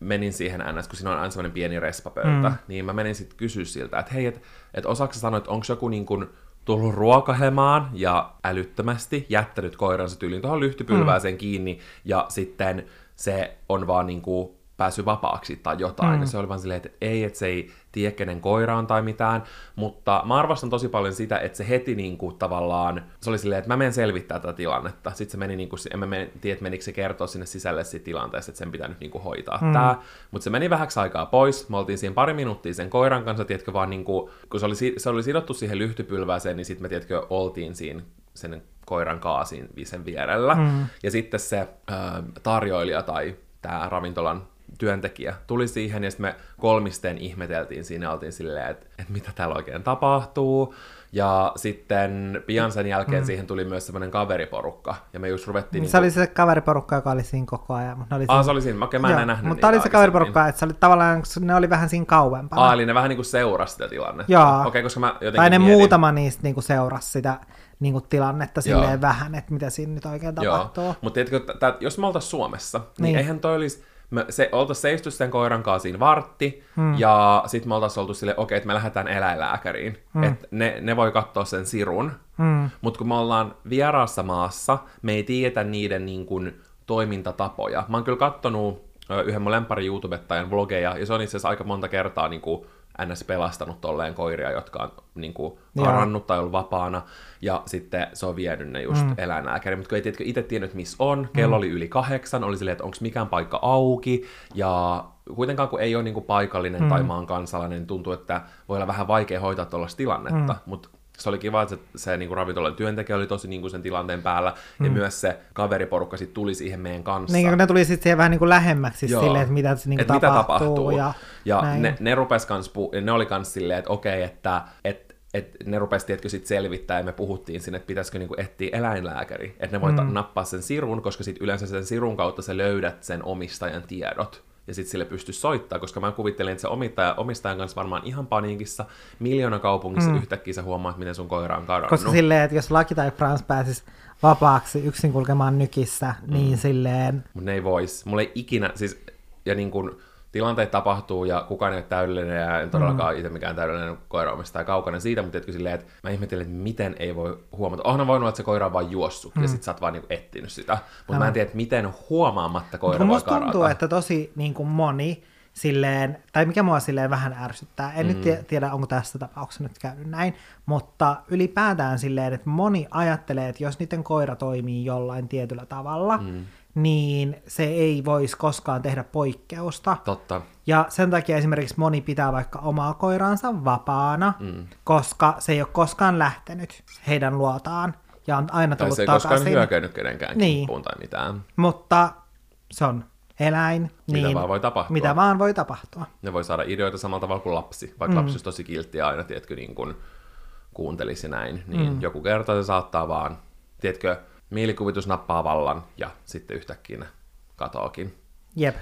menin siihen ns, kun siinä on aina semmoinen pieni respapöytä, mm. niin mä menin sitten kysyä siltä, että hei, että et osaako sanoa, että onko joku niinku tullut ruokahelemaan ja älyttömästi jättänyt koiransa tyyliin tuohon lyhtypylvääseen mm. kiinni, ja sitten se on vaan niinku päässyt vapaaksi tai jotain. Mm. Ja se oli vaan silleen, että ei, että se ei tiedä, kenen koira on tai mitään. Mutta mä arvostan tosi paljon sitä, että se heti niin kuin, tavallaan, se oli silleen, että mä menen selvittää tätä tilannetta. Sitten se meni, niin kuin, en mä meni, tiedä, että menikö se kertoa sinne sisälle siitä tilanteesta, että sen pitää nyt niin kuin, hoitaa mm. tämä. Mutta se meni vähäksi aikaa pois. Me oltiin siinä pari minuuttia sen koiran kanssa, tiedätkö, vaan niin kuin, kun se oli, se oli sidottu siihen lyhtypylvääseen, niin sitten me, tiedätkö, oltiin siinä sen koiran kaasin sen vierellä. Mm. Ja sitten se äh, tarjoilija tai tämä ravintolan työntekijä tuli siihen, ja sitten me kolmisteen ihmeteltiin siinä, oltiin silleen, että, että mitä täällä oikein tapahtuu. Ja sitten pian sen jälkeen mm. siihen tuli myös semmoinen kaveriporukka, ja me just ruvettiin... Niin se oli se kaveriporukka, joka oli siinä koko ajan. Mutta oli Ah, siinä... se oli siinä. Okei, mä en Joo, nähnyt Mutta oli se kaveriporukka, että se oli tavallaan, ne oli vähän siinä kauempana. Ah, eli ne vähän niin kuin seurasi sitä tilannetta. Joo. Okei, koska mä jotenkin tai ne mietin... muutama niistä niinku seurasi sitä niinku tilannetta Joo. silleen vähän, että mitä siinä nyt oikein tapahtuu. Joo, mutta tiedätkö, t- tät, jos me oltaisiin Suomessa, niin, Niin. niin eihän toi olisi, me, se, oltaisiin seistu sen koiran kanssa siinä vartti, hmm. ja sitten me oltaisiin oltu silleen, okei, että me lähdetään eläinlääkäriin, hmm. että ne, ne voi katsoa sen sirun, hmm. mutta kun me ollaan vieraassa maassa, me ei tiedetä niiden niin kuin, toimintatapoja. Mä oon kyllä kattonut yhden mun lempari YouTubettajan vlogeja, ja se on itse asiassa aika monta kertaa niin kuin, ns. pelastanut tolleen koiria, jotka on niin kuin, karannut tai ollut vapaana, ja sitten se on vienyt ne just mm. eläinlääkäriin, mutta kun ei tiedätkö, itse tiennyt, missä on, kello mm. oli yli kahdeksan, oli silleen, että onko mikään paikka auki, ja kuitenkaan kun ei ole niin kuin paikallinen mm. tai maan kansalainen, niin tuntuu, että voi olla vähän vaikea hoitaa tuollaista tilannetta, mm. mutta se oli kiva, että se, se niin kuin ravintolan työntekijä oli tosi niin kuin sen tilanteen päällä, mm. ja myös se kaveriporukka sitten tuli siihen meidän kanssa. Niin, ne tuli sitten siihen vähän niin kuin lähemmäksi Joo. silleen, että mitä, niin kuin tapahtuu, mitä tapahtuu. Ja, ja ne, ne, rupes kans, ne oli kans silleen, että okei, että, että et ne rupesi tietkö sit selvittää, ja me puhuttiin sinne, että pitäisikö niinku etsiä eläinlääkäri, että ne voi mm. nappaa sen sirun, koska sit yleensä sen sirun kautta sä löydät sen omistajan tiedot ja sitten sille pysty soittaa, koska mä kuvittelin, että se omistaja, omistajan kanssa varmaan ihan paniikissa, miljoona kaupungissa mm. yhtäkkiä sä huomaat, miten sun koira on kadonnut. Koska silleen, että jos Laki tai Frans pääsis vapaaksi yksin kulkemaan nykissä, mm. niin silleen... Mutta ne ei vois. Mulla ei ikinä, siis, ja niin kuin, tilanteet tapahtuu ja kukaan ei ole täydellinen ja en todellakaan mm. itse mikään täydellinen koiraomistaja kaukana siitä, mutta etkö silleen, että mä ihmettelin, että miten ei voi huomata. Onhan voinut, että se koira on vaan juossut mm. ja sit sä oot vaan niinku etsinyt sitä. Mutta mä en tiedä, että miten huomaamatta koira voi karata. tuntuu, että tosi niin kuin moni silleen, tai mikä mua silleen vähän ärsyttää, en mm. nyt tiedä, onko tässä tapauksessa nyt käynyt näin, mutta ylipäätään silleen, että moni ajattelee, että jos niiden koira toimii jollain tietyllä tavalla, mm niin se ei voisi koskaan tehdä poikkeusta. Totta. Ja sen takia esimerkiksi moni pitää vaikka omaa koiraansa vapaana, mm. koska se ei ole koskaan lähtenyt heidän luotaan ja on aina tullut tai se ei takaisin. koskaan hyökännyt kenenkään niin. tai mitään. Mutta se on eläin. Mitä niin, vaan voi tapahtua. Mitä vaan voi tapahtua. Ne voi saada ideoita samalla tavalla kuin lapsi. Vaikka mm. lapsi olisi tosi kiltti aina, tiedätkö, niin kuin kuuntelisi näin, niin mm. joku kerta se saattaa vaan, tiedätkö, mielikuvitus nappaa vallan ja sitten yhtäkkiä ne katoakin. Jep.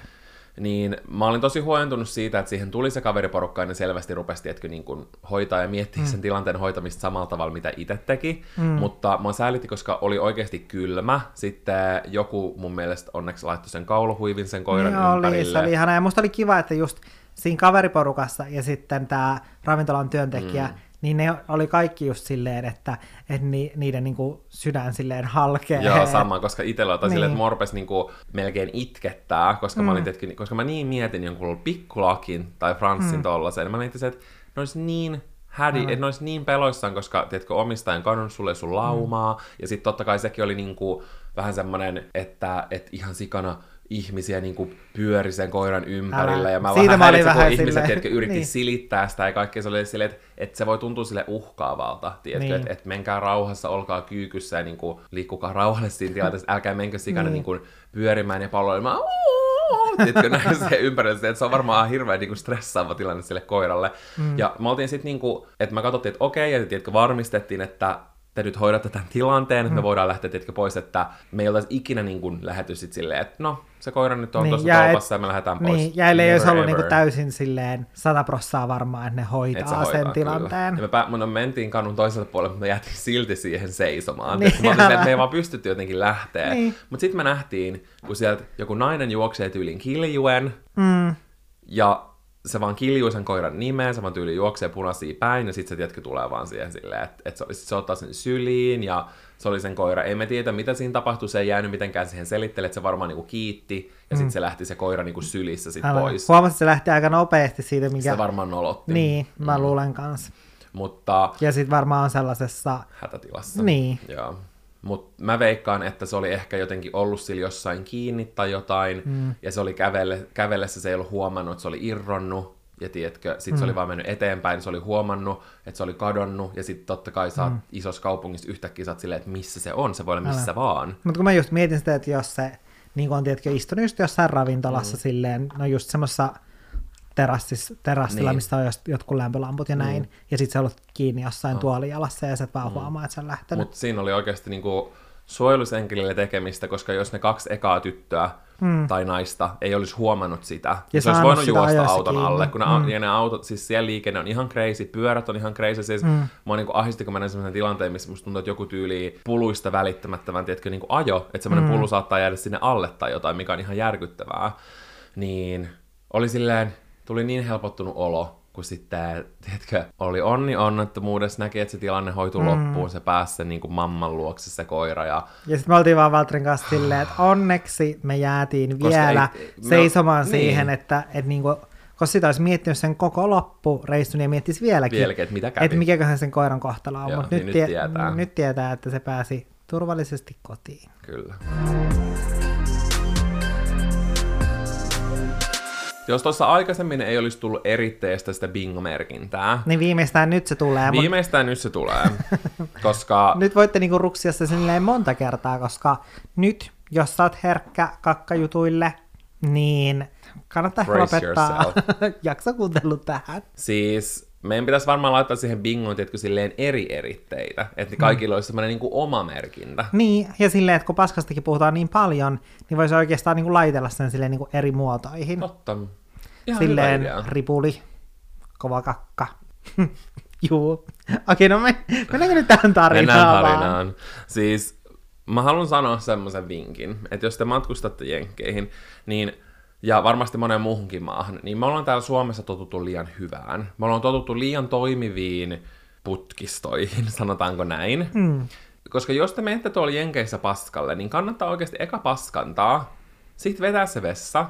Niin mä olin tosi huojentunut siitä, että siihen tuli se kaveriporukka ja ne selvästi rupesi että niin kuin hoitaa ja miettiä mm. sen tilanteen hoitamista samalla tavalla, mitä itse teki. Mm. Mutta mä säälitti, koska oli oikeasti kylmä. Sitten joku mun mielestä onneksi laittoi sen kauluhuivin sen koiran niin ympärille. Oli, se oli ihana. Ja musta oli kiva, että just siinä kaveriporukassa ja sitten tämä ravintolan työntekijä, mm niin ne oli kaikki just silleen, että, että ni, niiden niin kuin sydän silleen halkee. Joo, sama, koska itsellä on niin. silleen, että morpes niin kuin melkein itkettää, koska, mm. mä olin, tietenkin, koska mä niin mietin jonkun pikkulakin tai Franssin mm. tollasen, mä olin että ne olisi niin hädi, mm. että ne olisi niin peloissaan, koska tiedätkö, omistajan kadun sulle sun laumaa, mm. ja sitten totta kai sekin oli niin kuin, vähän semmoinen, että, että ihan sikana ihmisiä niin kuin pyöri sen koiran ympärillä, Älä. ja mä Siitä vähän häiritsin, kun ihmiset tiedätkö, yritti niin. silittää sitä, ja kaikkea se oli silleen, että, että se voi tuntua sille uhkaavalta, tiedätkö, niin. että, että menkää rauhassa, olkaa kyykyssä, ja niin kuin, liikkukaa rauhallisesti siinä tilanteessa, älkää menkö sikana niin. niin kuin, pyörimään ja palloilemaan, tiedätkö, näin se ympärillä, että se on varmaan hirveän niin kuin stressaava tilanne sille koiralle. Mm. Ja me oltiin sitten niin kuin, että mä katsottiin, että okei, ja tiedätkö, varmistettiin, että te nyt hoidatte tämän tilanteen, että mm. me voidaan lähteä tietkö pois, että me ei oltaisi ikinä niin kuin lähetty sit silleen, että no, se koira nyt on niin, tuossa kaupassa ja me lähdetään pois. Niin, ja ei olisi ollut niin kuin täysin silleen sata prossaa varmaa, että ne hoitaa, Et hoitaa sen tilanteen. Ja me, pä- no, mentiin kannun toiselta puolelle, mutta me jäätiin silti siihen seisomaan. Niin, mä olin, että me ei vaan pystytty jotenkin lähteä. Niin. Mutta sitten me nähtiin, kun sieltä joku nainen juoksee tyylin kiljuen, mm. ja se vaan kiljuu sen koiran nimeen, se vaan tyyli juoksee punaisia päin, ja sitten se tietkö tulee vaan siihen silleen, että, että se, se ottaa sen syliin, ja se oli sen koira. Ei me tiedä, mitä siinä tapahtui, se ei jäänyt mitenkään siihen selittele, että se varmaan niinku kiitti, ja mm. sitten se lähti se koira niinku sylissä sit Älä. pois. Huomasin, että se lähti aika nopeasti siitä, mikä... Se varmaan nolotti. Niin, mä mm. luulen kanssa. Mutta... Ja sitten varmaan on sellaisessa... Hätätilassa. Niin. Joo. Mutta mä veikkaan, että se oli ehkä jotenkin ollut sillä jossain kiinni tai jotain, mm. ja se oli kävelle, kävellessä, se ei ollut huomannut, että se oli irronnut, ja tiedätkö, sit mm. se oli vaan mennyt eteenpäin, se oli huomannut, että se oli kadonnut, ja sitten totta kai sä mm. isossa kaupungissa yhtäkkiä oot silleen, että missä se on, se voi olla missä Älä. vaan. Mutta kun mä just mietin sitä, että jos se, niin kuin on tiedätkö, istunut just jossain ravintolassa mm. silleen, no just semmoisessa terassis, terassilla, niin. missä on jotkut lämpölamput ja näin, mm. ja sitten se on ollut kiinni jossain no. tuolijalassa, ja sä et vaan mm. huomaa, että se on lähtenyt. Mutta siinä oli oikeasti niinku suojelusenkelille tekemistä, koska jos ne kaksi ekaa tyttöä mm. tai naista ei olisi huomannut sitä. Ja se olisi voinut juosta auton kiinni. alle, kun ne, mm. ja ne autot, siis siellä liikenne on ihan crazy, pyörät on ihan crazy, siis mm. mua niin ahisti, kun mä näin sellaisen tilanteen, missä musta tuntuu, että joku tyyli puluista välittämättä, vaan tiedätkö, niin kuin ajo, että semmoinen mm. pulu saattaa jäädä sinne alle tai jotain, mikä on ihan järkyttävää. Niin oli silleen, tuli niin helpottunut olo, kun sitten, tiedätkö, oli onni onnettomuudessa, näki, että se tilanne hoitu mm. loppuun, se pääsi sen niin kuin mamman luokse se koira. Ja, ja sitten me oltiin vaan Valtrin kanssa silleen, että onneksi me jäätiin vielä ei, seisomaan me, siihen, niin. että, että niin kuin, koska sitä olisi miettinyt sen koko loppureissun ja miettisi vieläkin, vieläkin että, mitä kävi. että mikäköhän sen koiran kohtalo on, mutta niin nyt, nyt, tietää. nyt tietää, että se pääsi turvallisesti kotiin. Kyllä. Jos tuossa aikaisemmin ei olisi tullut eritteestä sitä bingo-merkintää, Niin viimeistään nyt se tulee. mut viimeistään nyt se tulee, koska Nyt voitte niinku ruksia se silleen monta kertaa, koska nyt, jos sä oot herkkä kakkajutuille, niin kannattaa Brace lopettaa yourself. jakso kuuntelu tähän. siis meidän pitäisi varmaan laittaa siihen bingoon, tiedätkö, silleen eri eritteitä, että kaikilla olisi semmoinen niin oma merkintä. Niin, ja silleen, että kun paskastakin puhutaan niin paljon, niin voisi oikeastaan niinku laitella sen silleen niinku eri muotoihin. Totta. Ihan hyvä silleen idea. ripuli, kova kakka. Juu. Okei, no me, mennäänkö nyt tähän tarinaan? Mennään vaan? tarinaan. Siis mä haluan sanoa semmoisen vinkin, että jos te matkustatte Jenkkeihin, niin ja varmasti monen muuhunkin maahan, niin me ollaan täällä Suomessa totuttu liian hyvään. Me ollaan totuttu liian toimiviin putkistoihin, sanotaanko näin. Mm. Koska jos te menette tuolla Jenkeissä paskalle, niin kannattaa oikeasti eka paskantaa, sitten vetää se vessa,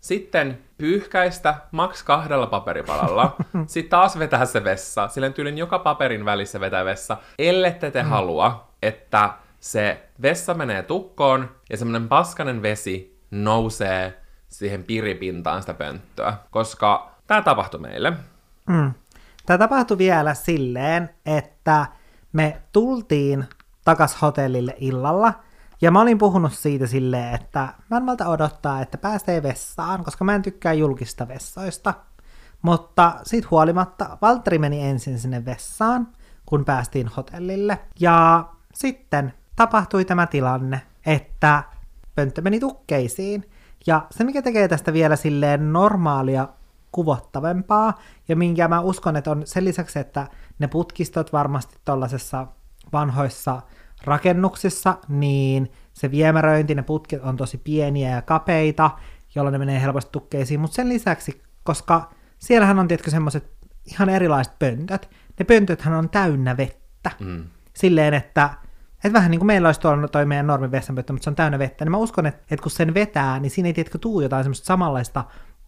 sitten pyyhkäistä maks kahdella paperipalalla, sitten taas vetää se vessa, silleen tyylin joka paperin välissä vetää vessa, ellette te halua, että se vessa menee tukkoon ja semmoinen paskanen vesi nousee siihen piripintaan sitä pönttöä, koska tämä tapahtui meille. Mm. Tämä tapahtui vielä silleen, että me tultiin takas hotellille illalla, ja mä olin puhunut siitä silleen, että mä en malta odottaa, että pääsee vessaan, koska mä en tykkää julkista vessoista. Mutta siitä huolimatta Valtteri meni ensin sinne vessaan, kun päästiin hotellille. Ja sitten tapahtui tämä tilanne, että pönttö meni tukkeisiin. Ja se, mikä tekee tästä vielä silleen normaalia kuvottavampaa, ja minkä mä uskon, että on sen lisäksi, että ne putkistot varmasti tuollaisessa vanhoissa rakennuksissa, niin se viemäröinti, ne putket on tosi pieniä ja kapeita, jolloin ne menee helposti tukkeisiin, mutta sen lisäksi, koska siellähän on tietysti semmoiset ihan erilaiset pöntöt, ne pöntöthän on täynnä vettä. Mm. Silleen, että, että vähän niin kuin meillä olisi tuolla toi meidän normi vessanpönttö, mutta se on täynnä vettä, niin mä uskon, että, että kun sen vetää, niin siinä ei tiedätkö tuu jotain semmoista samanlaista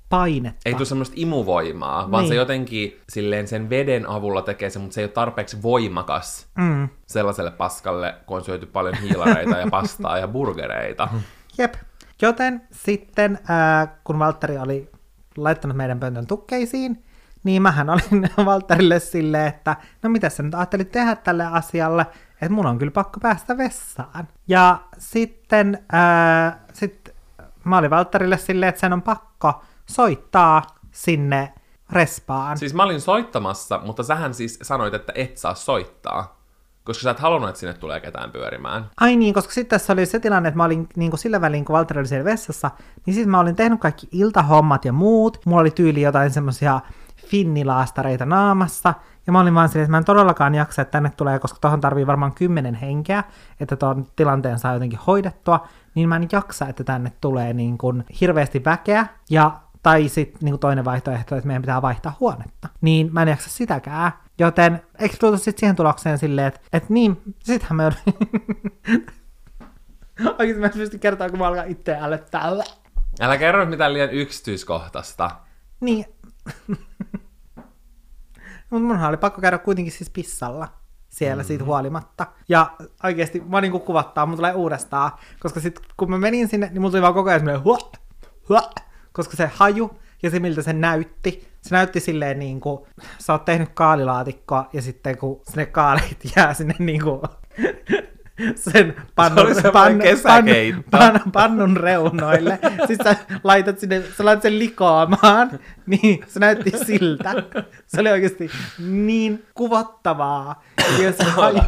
painetta. Ei tule semmoista imuvoimaa, vaan Niin. se jotenkin silleen sen veden avulla tekee se, mutta se ei ole tarpeeksi voimakas Mm. sellaiselle paskalle, kun on syöty paljon hiilareita ja pastaa ja burgereita. Jep. Joten sitten, ää, kun Valtteri oli laittanut meidän pöntön tukkeisiin, niin mähän olin Valtterille silleen, että no mitä sä nyt ajattelit tehdä tälle asialle, että mun on kyllä pakko päästä vessaan. Ja sitten ää, sit mä olin Valtterille silleen, että sen on pakko soittaa sinne respaan. Siis mä olin soittamassa, mutta sähän siis sanoit, että et saa soittaa. Koska sä et halunnut, että sinne tulee ketään pyörimään. Ai niin, koska sitten tässä oli se tilanne, että mä olin niin kuin sillä välin, kun Valtteri oli siellä vessassa, niin sitten mä olin tehnyt kaikki iltahommat ja muut. Mulla oli tyyli jotain semmosia finnilaastareita naamassa. Ja mä olin vaan silleen, että mä en todellakaan jaksa, että tänne tulee, koska tohon tarvii varmaan kymmenen henkeä, että tuon tilanteen saa jotenkin hoidettua. Niin mä en jaksa, että tänne tulee niin kuin hirveästi väkeä. Ja tai sitten niin toinen vaihtoehto, että meidän pitää vaihtaa huonetta. Niin mä en jaksa sitäkään. Joten eikö tultu sitten siihen tulokseen silleen, että, että niin, sittenhän me Oikeasti mä en pysty kertoa, kun mä alkan itse älyttää. Älä kerro mitään liian yksityiskohtaista. Niin. Mutta munhan oli pakko käydä kuitenkin siis pissalla siellä mm-hmm. siitä huolimatta. Ja oikeasti mä niinku kuvattaa, mun tulee uudestaan. Koska sit kun mä menin sinne, niin mulla tuli vaan koko ajan semmoinen huo, huo, koska se haju ja se miltä se näytti. Se näytti silleen niin kuin, sä oot tehnyt kaalilaatikkoa ja sitten kun sinne kaaleit jää sinne niin kuin, sen pannun, oli semmoinen kesäkeitto. pannun, pannun reunoille. Sitten sä laitat sinne, sä laitat sen likoamaan, niin se näytti siltä. Se oli oikeasti niin kuvottavaa. Se haju,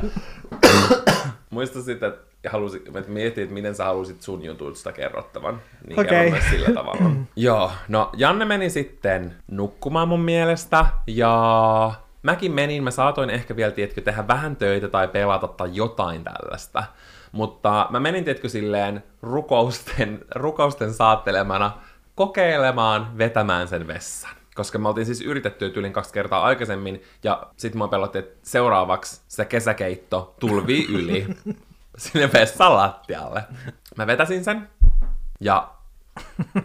Muista sitten, että, halusit, että mietit, että miten sä halusit sun jutuista kerrottavan. Niin kerro myös sillä tavalla. Joo, no Janne meni sitten nukkumaan mun mielestä, ja mäkin menin, mä saatoin ehkä vielä, tiedätkö, tehdä vähän töitä tai pelata tai jotain tällaista. Mutta mä menin, tiedätkö, silleen rukousten, rukousten saattelemana kokeilemaan vetämään sen vessan. Koska me oltiin siis yritetty tyylin kaksi kertaa aikaisemmin, ja sitten mä pelottiin, että seuraavaksi se kesäkeitto tulvii yli sinne vessan lattialle. Mä vetäsin sen, ja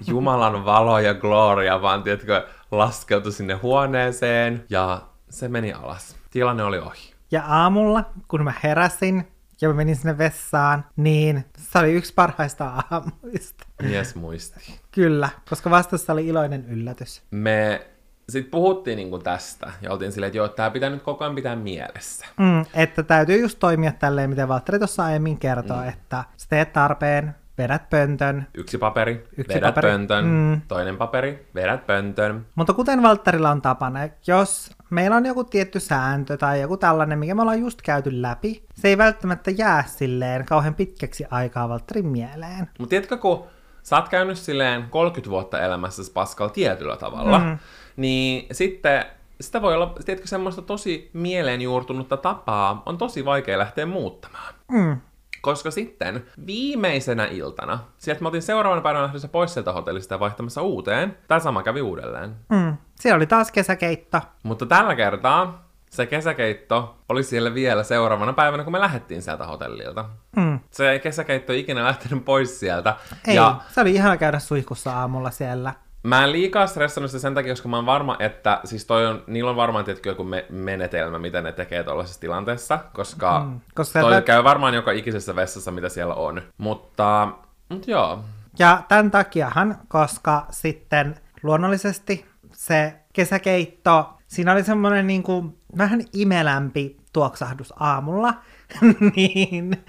Jumalan valo ja gloria vaan, tiedätkö, laskeutui sinne huoneeseen, ja se meni alas. Tilanne oli ohi. ja aamulla, kun mä heräsin ja mä menin sinne vessaan, niin se oli yksi parhaista aamuista. Mies muisti. Kyllä, koska vastassa oli iloinen yllätys. Me sitten puhuttiin niinku tästä ja oltiin silleen, että joo, tämä pitää nyt koko ajan pitää mielessä. Mm, että täytyy just toimia tälleen, miten Valtteri tuossa aiemmin kertoi, mm. että sä teet tarpeen, vedät pöntön. Yksi paperi, Yksi vedät paperi. pöntön, Mm. toinen paperi, vedät pöntön. Mutta kuten Valtterilla on tapana, jos meillä on joku tietty sääntö tai joku tällainen, mikä me ollaan just käyty läpi, se ei välttämättä jää silleen kauhean pitkäksi aikaa Valtterin mieleen. Mutta tiedätkö, kun sä oot käynyt silleen 30 vuotta elämässä Pascal tietyllä tavalla, mm. niin sitten sitä voi olla, tiedätkö, semmoista tosi mieleen juurtunutta tapaa on tosi vaikea lähteä muuttamaan. Mm. Koska sitten viimeisenä iltana, sieltä mä otin seuraavana päivänä lähdössä pois sieltä hotellista ja vaihtamassa uuteen, tämä sama kävi uudelleen. Mm. Siellä oli taas kesäkeitto. Mutta tällä kertaa se kesäkeitto oli siellä vielä seuraavana päivänä, kun me lähdettiin sieltä hotellilta. Mm. Se kesäkeitto ei ikinä lähtenyt pois sieltä. Ei, Ja se oli ihana käydä suihkussa aamulla siellä. Mä en liikaa stressannut sitä sen takia, koska mä oon varma, että siis toi on, niillä on varmaan tietty joku me- menetelmä, mitä ne tekee tuollaisessa tilanteessa, koska, Mm, koska toi sieltä- käy varmaan joka ikisessä vessassa, mitä siellä on. Mutta, mutta joo, Ja tämän takiahan, koska sitten luonnollisesti se kesäkeitto, siinä oli semmoinen niin kuin vähän imelämpi tuoksahdus aamulla, niin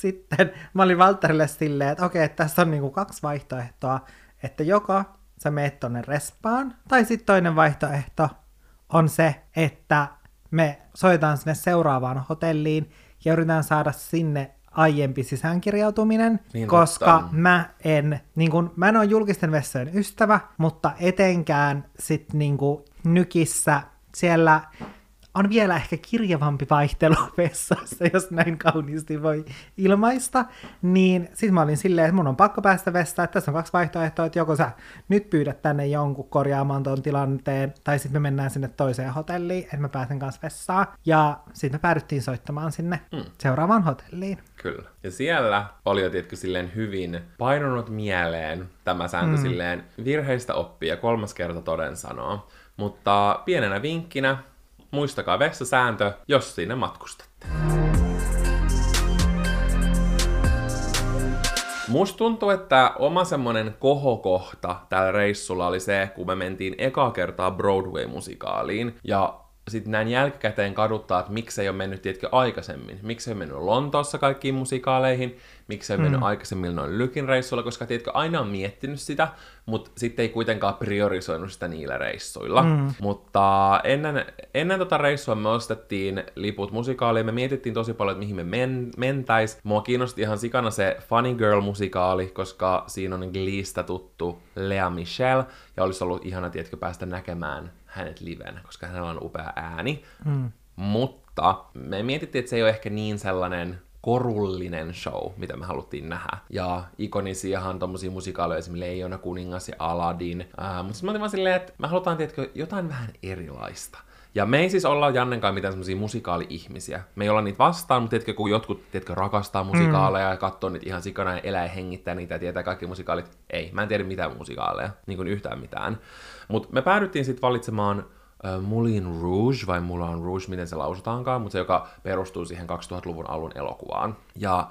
sitten mä olin Valterille silleen, että okei, että tässä on niin kuin kaksi vaihtoehtoa, että joko sä meet tonne respaan, tai sitten toinen vaihtoehto on se, että me soitetaan sinne seuraavaan hotelliin ja yritetään saada sinne aiempi sisäänkirjautuminen, Niin koska totta. mä en, niin kun, mä en ole julkisten vessojen ystävä, mutta etenkään sit niin kun, nykissä siellä on vielä ehkä kirjavampi vaihtelu vessassa, jos näin kauniisti voi ilmaista, niin sitten mä olin silleen, että mun on pakko päästä vessaan, että tässä on kaksi vaihtoehtoa, että joko sä nyt pyydät tänne jonkun korjaamaan ton tilanteen, tai sitten me mennään sinne toiseen hotelliin, että mä pääsen kanssa vessaan, ja sitten me päädyttiin soittamaan sinne mm. seuraavaan hotelliin. kyllä. Ja siellä oli jo, tiedätkö, silleen hyvin painunut mieleen tämä sääntö mm. silleen virheistä oppia, kolmas kerta toden sanoo. Mutta pienenä vinkkinä, muistakaa vessasääntö, jos sinne matkustatte. Musta tuntuu, että oma semmonen kohokohta tällä reissulla oli se, kun me mentiin ekaa kertaa Broadway-musikaaliin, ja sitten näin jälkikäteen kaduttaa, että miksi ei ole mennyt, tiedätkö, aikaisemmin. Miksi ei ole mennyt Lontoossa kaikkiin musikaaleihin, miksi ei ole mennyt aikaisemmin noin lykin reissuilla, koska tiedätkö, aina on miettinyt sitä, mutta sitten ei kuitenkaan priorisoinut sitä niillä reissuilla. Mm. Mutta ennen, ennen tota reissua me ostettiin liput musikaaliin, me mietittiin tosi paljon, että mihin me men, mentäis. Mua kiinnosti ihan sikana se Funny Girl-musikaali, koska siinä on Gleestä tuttu Lea Michelle, ja olisi ollut ihana, tiedätkö, päästä näkemään hänet livenä, koska hänellä on upea ääni. Mm. Mutta me mietittiin, että se ei ole ehkä niin sellainen korullinen show, mitä me haluttiin nähdä. Ja ikonisiahan tommosia musikaaleja, esimerkiksi Leijona kuningas ja Aladdin. Ää, mutta sitten mä olin vaan silleen, että me halutaan, tiedätkö, jotain vähän erilaista. Ja me ei siis olla Jannenkaan mitään semmosia musikaali-ihmisiä. Me ei olla niitä vastaan, mutta tiedätkö, kun jotkut tiedätkö, rakastaa musikaaleja mm. ja katsoo niitä ihan sikana ja elää ja hengittää niitä ja tietää kaikki musikaalit. Ei, mä en tiedä mitään musikaaleja, niin kuin yhtään mitään. Mutta me päädyttiin sitten valitsemaan äh, Moulin Rouge, vai Moulin Rouge, miten se lausutaankaan, mutta se, joka perustuu siihen 2000-luvun alun elokuvaan. Ja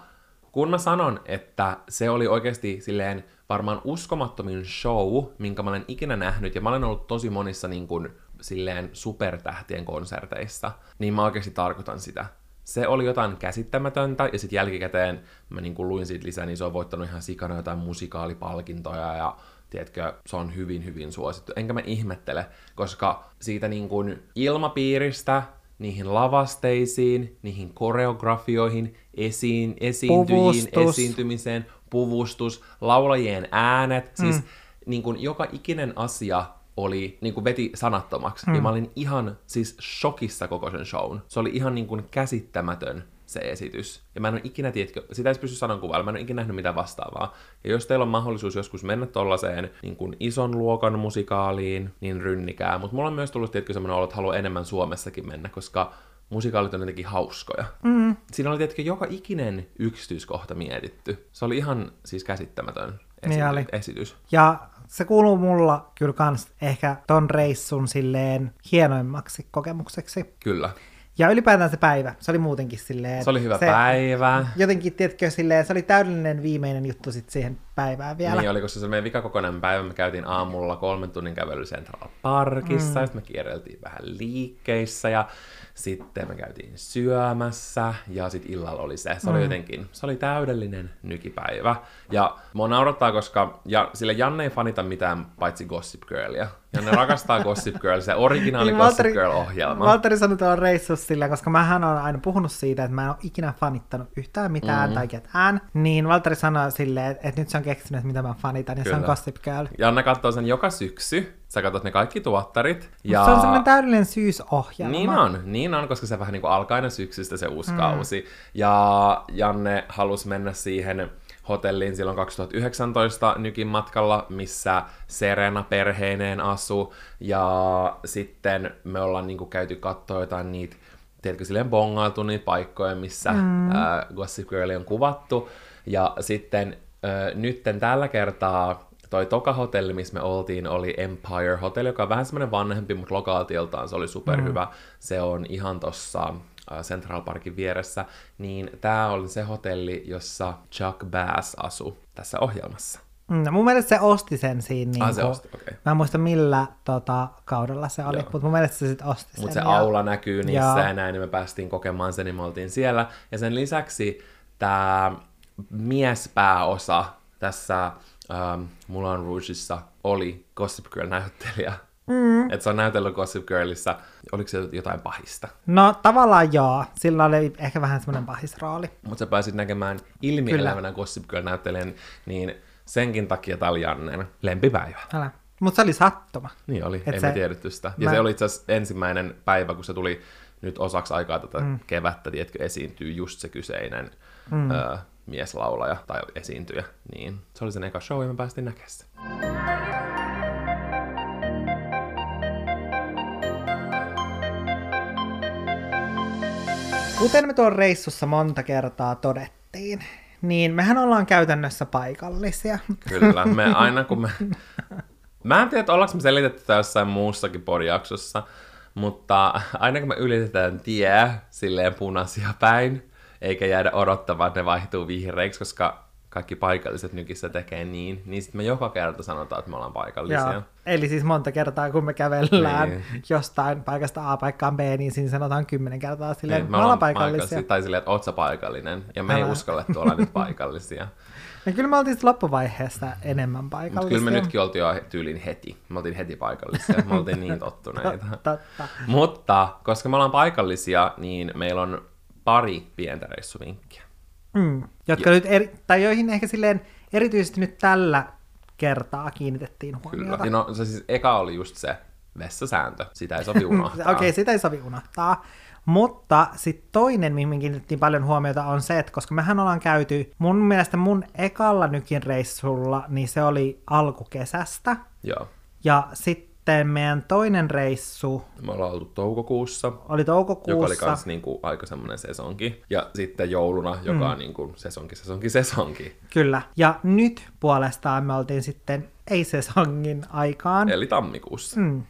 kun mä sanon, että se oli oikeasti silleen varmaan uskomattomin show, minkä mä olen ikinä nähnyt, ja mä olen ollut tosi monissa niin kuin, silleen supertähtien konserteissa, niin mä oikeasti tarkoitan sitä. Se oli jotain käsittämätöntä, ja sitten jälkikäteen mä niin kuin luin siitä lisää, niin se on voittanut ihan sikana jotain musikaalipalkintoja, ja tiedätkö, se on hyvin, hyvin suosittu. Enkä mä ihmettele, koska siitä niin kuin ilmapiiristä, niihin lavasteisiin, niihin koreografioihin, esiin, esiintyjiin, Puvustus. esiintymiseen, puvustus, laulajien äänet, siis niin kuin joka ikinen asia oli, niin kuin veti sanattomaksi. Ja mä olin ihan siis shokissa koko sen shown. Se oli ihan niin kuin käsittämätön se esitys. Ja mä en ole ikinä, tiedätkö, sitä ei pysty sanan kuvailla, mä en ole ikinä nähnyt mitään vastaavaa. Ja jos teillä on mahdollisuus joskus mennä tollaiseen niin kuin ison luokan musikaaliin, niin rynnikää. Mutta mulla on myös tullut, tiedätkö, semmoinen olo, että haluan enemmän Suomessakin mennä, koska musikaalit on jotenkin hauskoja. Mm. Siinä oli, tiedätkö, joka ikinen yksityiskohta mietitty. Se oli ihan siis käsittämätön Niin oli. esity- esitys. Ja se kuuluu mulla kyllä kans ehkä ton reissun silleen hienoimmaksi kokemukseksi. Kyllä. Ja ylipäätään se päivä, se oli muutenkin silleen... Se oli hyvä se, päivä. Jotenkin, tiedätkö, silleen, se oli täydellinen viimeinen juttu sitten siihen päivään vielä. Niin oli, koska se meidän vikakokonainen päivä. Me käytiin aamulla kolmen tunnin kävely Central Parkissa, mm. sitten me kierreltiin vähän liikkeissä ja sitten me käytiin syömässä ja sitten illalla oli se. Se oli mm. jotenkin, se oli täydellinen nykipäivä. Ja mua naurattaa, koska ja, sille Janne ei fanita mitään paitsi Gossip Girlia. Ja ne rakastaa Gossip Girl, se originaali niin, Gossip Girl-ohjelma. Valtteri sanoi tuolla reissussa sillä, koska mähän on aina puhunut siitä, että mä en ole ikinä fanittanut yhtään mitään mm. tai ketään. Niin Valtteri sanoi silleen, että, että nyt se on keksinyt, mitä mä fanitan, Kyllä. se on Gossip Girl. Janne katsoo sen joka syksy. Sä katsot ne kaikki tuottarit. Ja... Se on semmoinen täydellinen syysohjelma. Niin on, niin on, koska se vähän niin kuin alkaa aina syksystä se uusi mm. kausi. Ja Janne halusi mennä siihen hotelliin silloin 2019 Nykin matkalla, missä Serena perheineen asuu. Ja sitten me ollaan niinku käyty katsoa jotain niitä, tiedätkö, silleen bongailtu niitä paikkoja, missä mm. äh, Gossip Girl on kuvattu. Ja sitten nytten tällä kertaa toi toka hotelli, missä me oltiin, oli Empire Hotel, joka on vähän semmoinen vanhempi, mutta lokaatioltaan se oli superhyvä. Mm. Se on ihan tossa Central Parkin vieressä, niin tämä oli se hotelli, jossa Chuck Bass asui tässä ohjelmassa. Mm, no mun mielestä se osti sen siinä. Niin ah, se osti, okay. Mä en muista millä tota, kaudella se oli, mutta mun mielestä se sitten osti Mutta se ja... aula näkyy niissä Joo. ja näin, niin me päästiin kokemaan sen, niin me oltiin siellä. Ja sen lisäksi tämä miespääosa tässä ähm, Mulan Rougeissa oli Gossip Girl-näyttelijä Mm. Että se on näytellyt Gossip Girlissa. Oliko se jotain pahista? No tavallaan joo. Sillä oli ehkä vähän semmoinen pahis rooli. Mutta sä pääsit näkemään ilmielävänä Gossip Girl-näyttelijän, niin senkin takia tämä oli Jannen lempipäivä. Älä. Mutta se oli sattuma. Niin oli, Et ei se... me tiedetty sitä. Ja mä... se oli itse asiassa ensimmäinen päivä, kun se tuli nyt osaksi aikaa tätä mm. kevättä, tiedätkö, esiintyy just se kyseinen mm. ö, mieslaulaja tai esiintyjä. Niin se oli sen eka show ja me päästiin näkemään Kuten me tuon reissussa monta kertaa todettiin, niin mehän ollaan käytännössä paikallisia. Kyllä, me aina kun me... Mä en tiedä, että ollaanko me selitetty jossain muussakin podjaksossa, mutta aina kun me ylitetään tie silleen punaisia päin, eikä jäädä odottamaan, että ne vaihtuu vihreiksi, koska kaikki paikalliset nykissä tekee niin, niin sitten me joka kerta sanotaan, että me ollaan paikallisia. Joo. Eli siis monta kertaa, kun me kävellään niin. jostain paikasta A paikkaan B, niin siinä sanotaan kymmenen kertaa silleen, niin, me, me ollaan paikallisia. Tai silleen, että oot sä paikallinen, ja me Älä. ei uskallettu olla nyt paikallisia. Ja kyllä me oltiin loppuvaiheessa enemmän paikallisia. Mut kyllä me nytkin oltiin jo tyylin heti. Me oltiin heti paikallisia. Me oltiin niin tottuneita. Totta. Mutta koska me ollaan paikallisia, niin meillä on pari pientä reissuvinkkiä. Mm. Jotka ja. nyt eri, tai joihin ehkä silleen erityisesti nyt tällä kertaa kiinnitettiin huomiota. Kyllä. No se siis eka oli just se vessasääntö. Sitä ei sovi unohtaa. Okei, okay, sitä ei sovi unohtaa. Mutta sitten toinen, mihin kiinnitettiin paljon huomiota, on se, että koska mehän ollaan käyty, mun mielestä mun ekalla nykin reissulla, niin se oli alkukesästä. Joo. Ja sitten sitten meidän toinen reissu... Me ollaan oltu toukokuussa. Oli toukokuussa. Joka oli kans niinku aika semmoinen sesonki. Ja sitten jouluna, joka mm. on niinku sesonki, sesonki, sesonki. Kyllä. Ja nyt puolestaan me oltiin sitten ei-sesongin aikaan. Eli tammikuussa. Mm.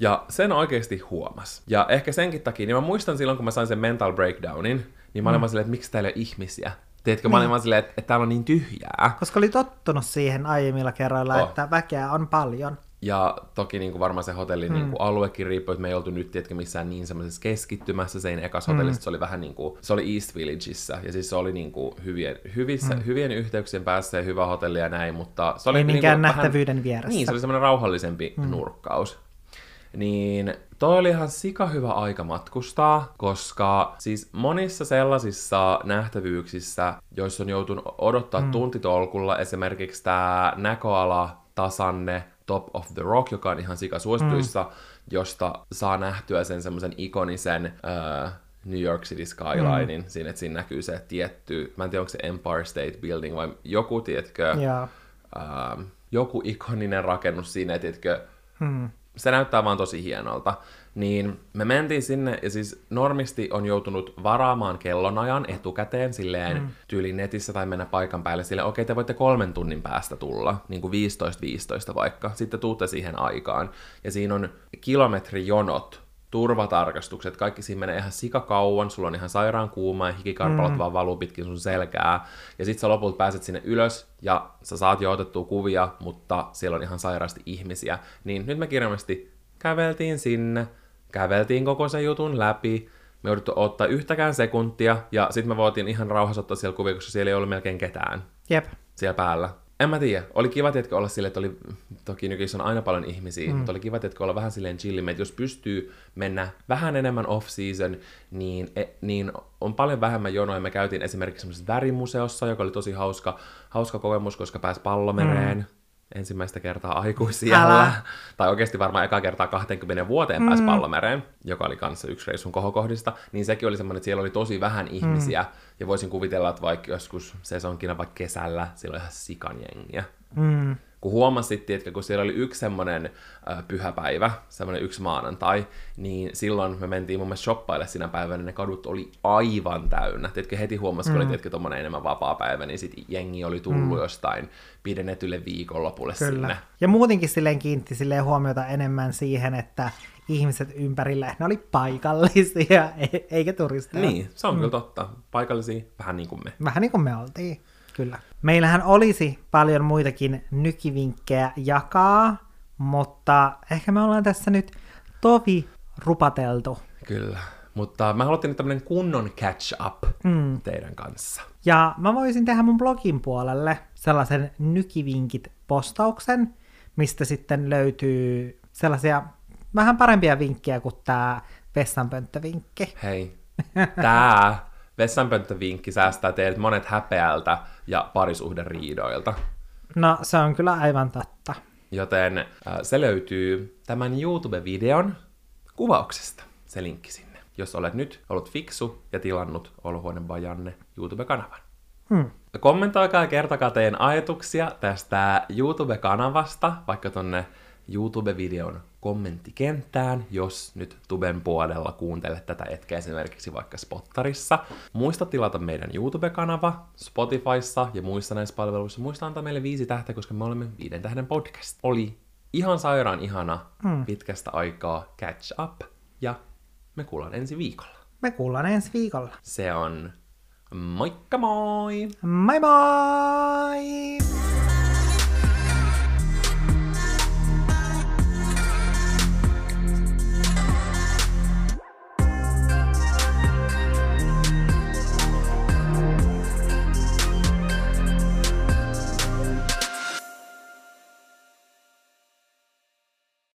Ja sen oikeasti huomas. Ja ehkä senkin takia, niin mä muistan silloin, kun mä sain sen mental breakdownin, niin mä olin mm. silleen, että miksi täällä ei ole ihmisiä. Tiedätkö, niin. mä olin niin. vaan silleen, että, että täällä on niin tyhjää. Koska oli tottunut siihen aiemmilla kerroilla, oh. että väkeä on paljon. Ja toki niin kuin varmaan se hotellin mm. niin kuin aluekin riippuu, että me ei oltu nyt tiedätkö, missään niin semmoisessa keskittymässä. Se ekas mm. hotellissa se oli vähän niin kuin, se oli East Villageissa, ja siis se oli niin kuin hyvien, hyvissä, mm. hyvien yhteyksien päässä ja hyvä hotelli ja näin, mutta se oli ei niin minkään kuin nähtävyyden vähän, vieressä. Niin, se oli semmoinen rauhallisempi mm. nurkkaus. Niin toi oli ihan sika hyvä aika matkustaa, koska siis monissa sellaisissa nähtävyyksissä, joissa on joutunut odottaa mm. tuntitolkulla, esimerkiksi tämä näköala, tasanne, Top of the Rock, joka on ihan sika suosituissa, mm. josta saa nähtyä sen semmoisen ikonisen uh, New York City skylinein, mm. siinä, että siinä näkyy se tietty, mä en tiedä onko se Empire State Building vai joku, tietkö, yeah. uh, joku ikoninen rakennus siinä, tietkö, mm. se näyttää vaan tosi hienolta. Niin me mentiin sinne, ja siis normisti on joutunut varaamaan kellonajan etukäteen silleen mm. tyyliin netissä tai mennä paikan päälle silleen, okei, okay, te voitte kolmen tunnin päästä tulla, niin kuin 15-15 vaikka, sitten tuutte siihen aikaan. Ja siinä on kilometrijonot turvatarkastukset, kaikki siinä menee ihan sikakauan, sulla on ihan sairaan kuuma ja hikikarpalot mm. vaan valuu pitkin sun selkää. Ja sit sä lopulta pääset sinne ylös ja sä saat jo otettua kuvia, mutta siellä on ihan sairaasti ihmisiä. Niin nyt me kirjallisesti käveltiin sinne, käveltiin koko sen jutun läpi, me jouduttu ottaa yhtäkään sekuntia, ja sitten me voitiin ihan rauhassa ottaa siellä kuvia, koska siellä ei ollut melkein ketään Jep. siellä päällä. En mä tiedä. Oli kiva, tietkö olla silleen, että oli, toki nykyisin on aina paljon ihmisiä, mm. mutta oli kiva, tietkö olla vähän silleen chillimme, että jos pystyy mennä vähän enemmän off-season, niin, e, niin on paljon vähemmän jonoja. Me käytiin esimerkiksi semmoisessa värimuseossa, joka oli tosi hauska, hauska kokemus, koska pääsi pallomereen. Mm ensimmäistä kertaa aikuisiellä, tai oikeasti varmaan eka kertaa 20 vuoteen mm. pääsi pallomereen, joka oli kanssa yksi reissun kohokohdista, niin sekin oli semmoinen, että siellä oli tosi vähän ihmisiä, mm. ja voisin kuvittella, että vaikka joskus sesonkina vaikka kesällä, siellä oli ihan sikan jengiä. Mm kun huomasit, että kun siellä oli yksi semmoinen äh, pyhäpäivä, semmoinen yksi maanantai, niin silloin me mentiin mun mielestä shoppaille sinä päivänä, niin ne kadut oli aivan täynnä. Tiedätkö, heti huomasi, mm. kun oli tiedätkö, tommonen enemmän vapaa päivä, niin sit jengi oli tullut mm. jostain pidennetylle viikonlopulle Kyllä. sinne. Ja muutenkin silleen kiinnitti silleen huomiota enemmän siihen, että ihmiset ympärillä, ne oli paikallisia, e- eikä turisteja. Niin, se on mm. kyllä totta. Paikallisia, vähän niin kuin me. Vähän niin kuin me oltiin. Kyllä. Meillähän olisi paljon muitakin nykivinkkejä jakaa, mutta ehkä me ollaan tässä nyt tovi rupateltu. Kyllä, mutta mä haluttiin nyt tämmönen kunnon catch up mm. teidän kanssa. Ja mä voisin tehdä mun blogin puolelle sellaisen nykivinkit-postauksen, mistä sitten löytyy sellaisia vähän parempia vinkkejä kuin tää vessanpönttövinkki. Hei, tää vessanpönttövinkki säästää teidät monet häpeältä ja parisuhderiidoilta. No, se on kyllä aivan totta. Joten äh, se löytyy tämän YouTube-videon kuvauksesta, se linkki sinne. Jos olet nyt ollut fiksu ja tilannut Olohuone Bajanne YouTube-kanavan. Hmm. Kommentoikaa ja kertokaa teidän ajatuksia tästä YouTube-kanavasta, vaikka tonne YouTube-videon kommenttikenttään, jos nyt Tuben puolella kuuntelet tätä etkä esimerkiksi vaikka Spottarissa. Muista tilata meidän YouTube-kanava Spotifyssa ja muissa näissä palveluissa. Muista antaa meille viisi tähteä, koska me olemme viiden tähden podcast. Oli ihan sairaan ihana mm. pitkästä aikaa catch up ja me kuullaan ensi viikolla. Me kuullaan ensi viikolla. Se on moikka moi! Moi moi!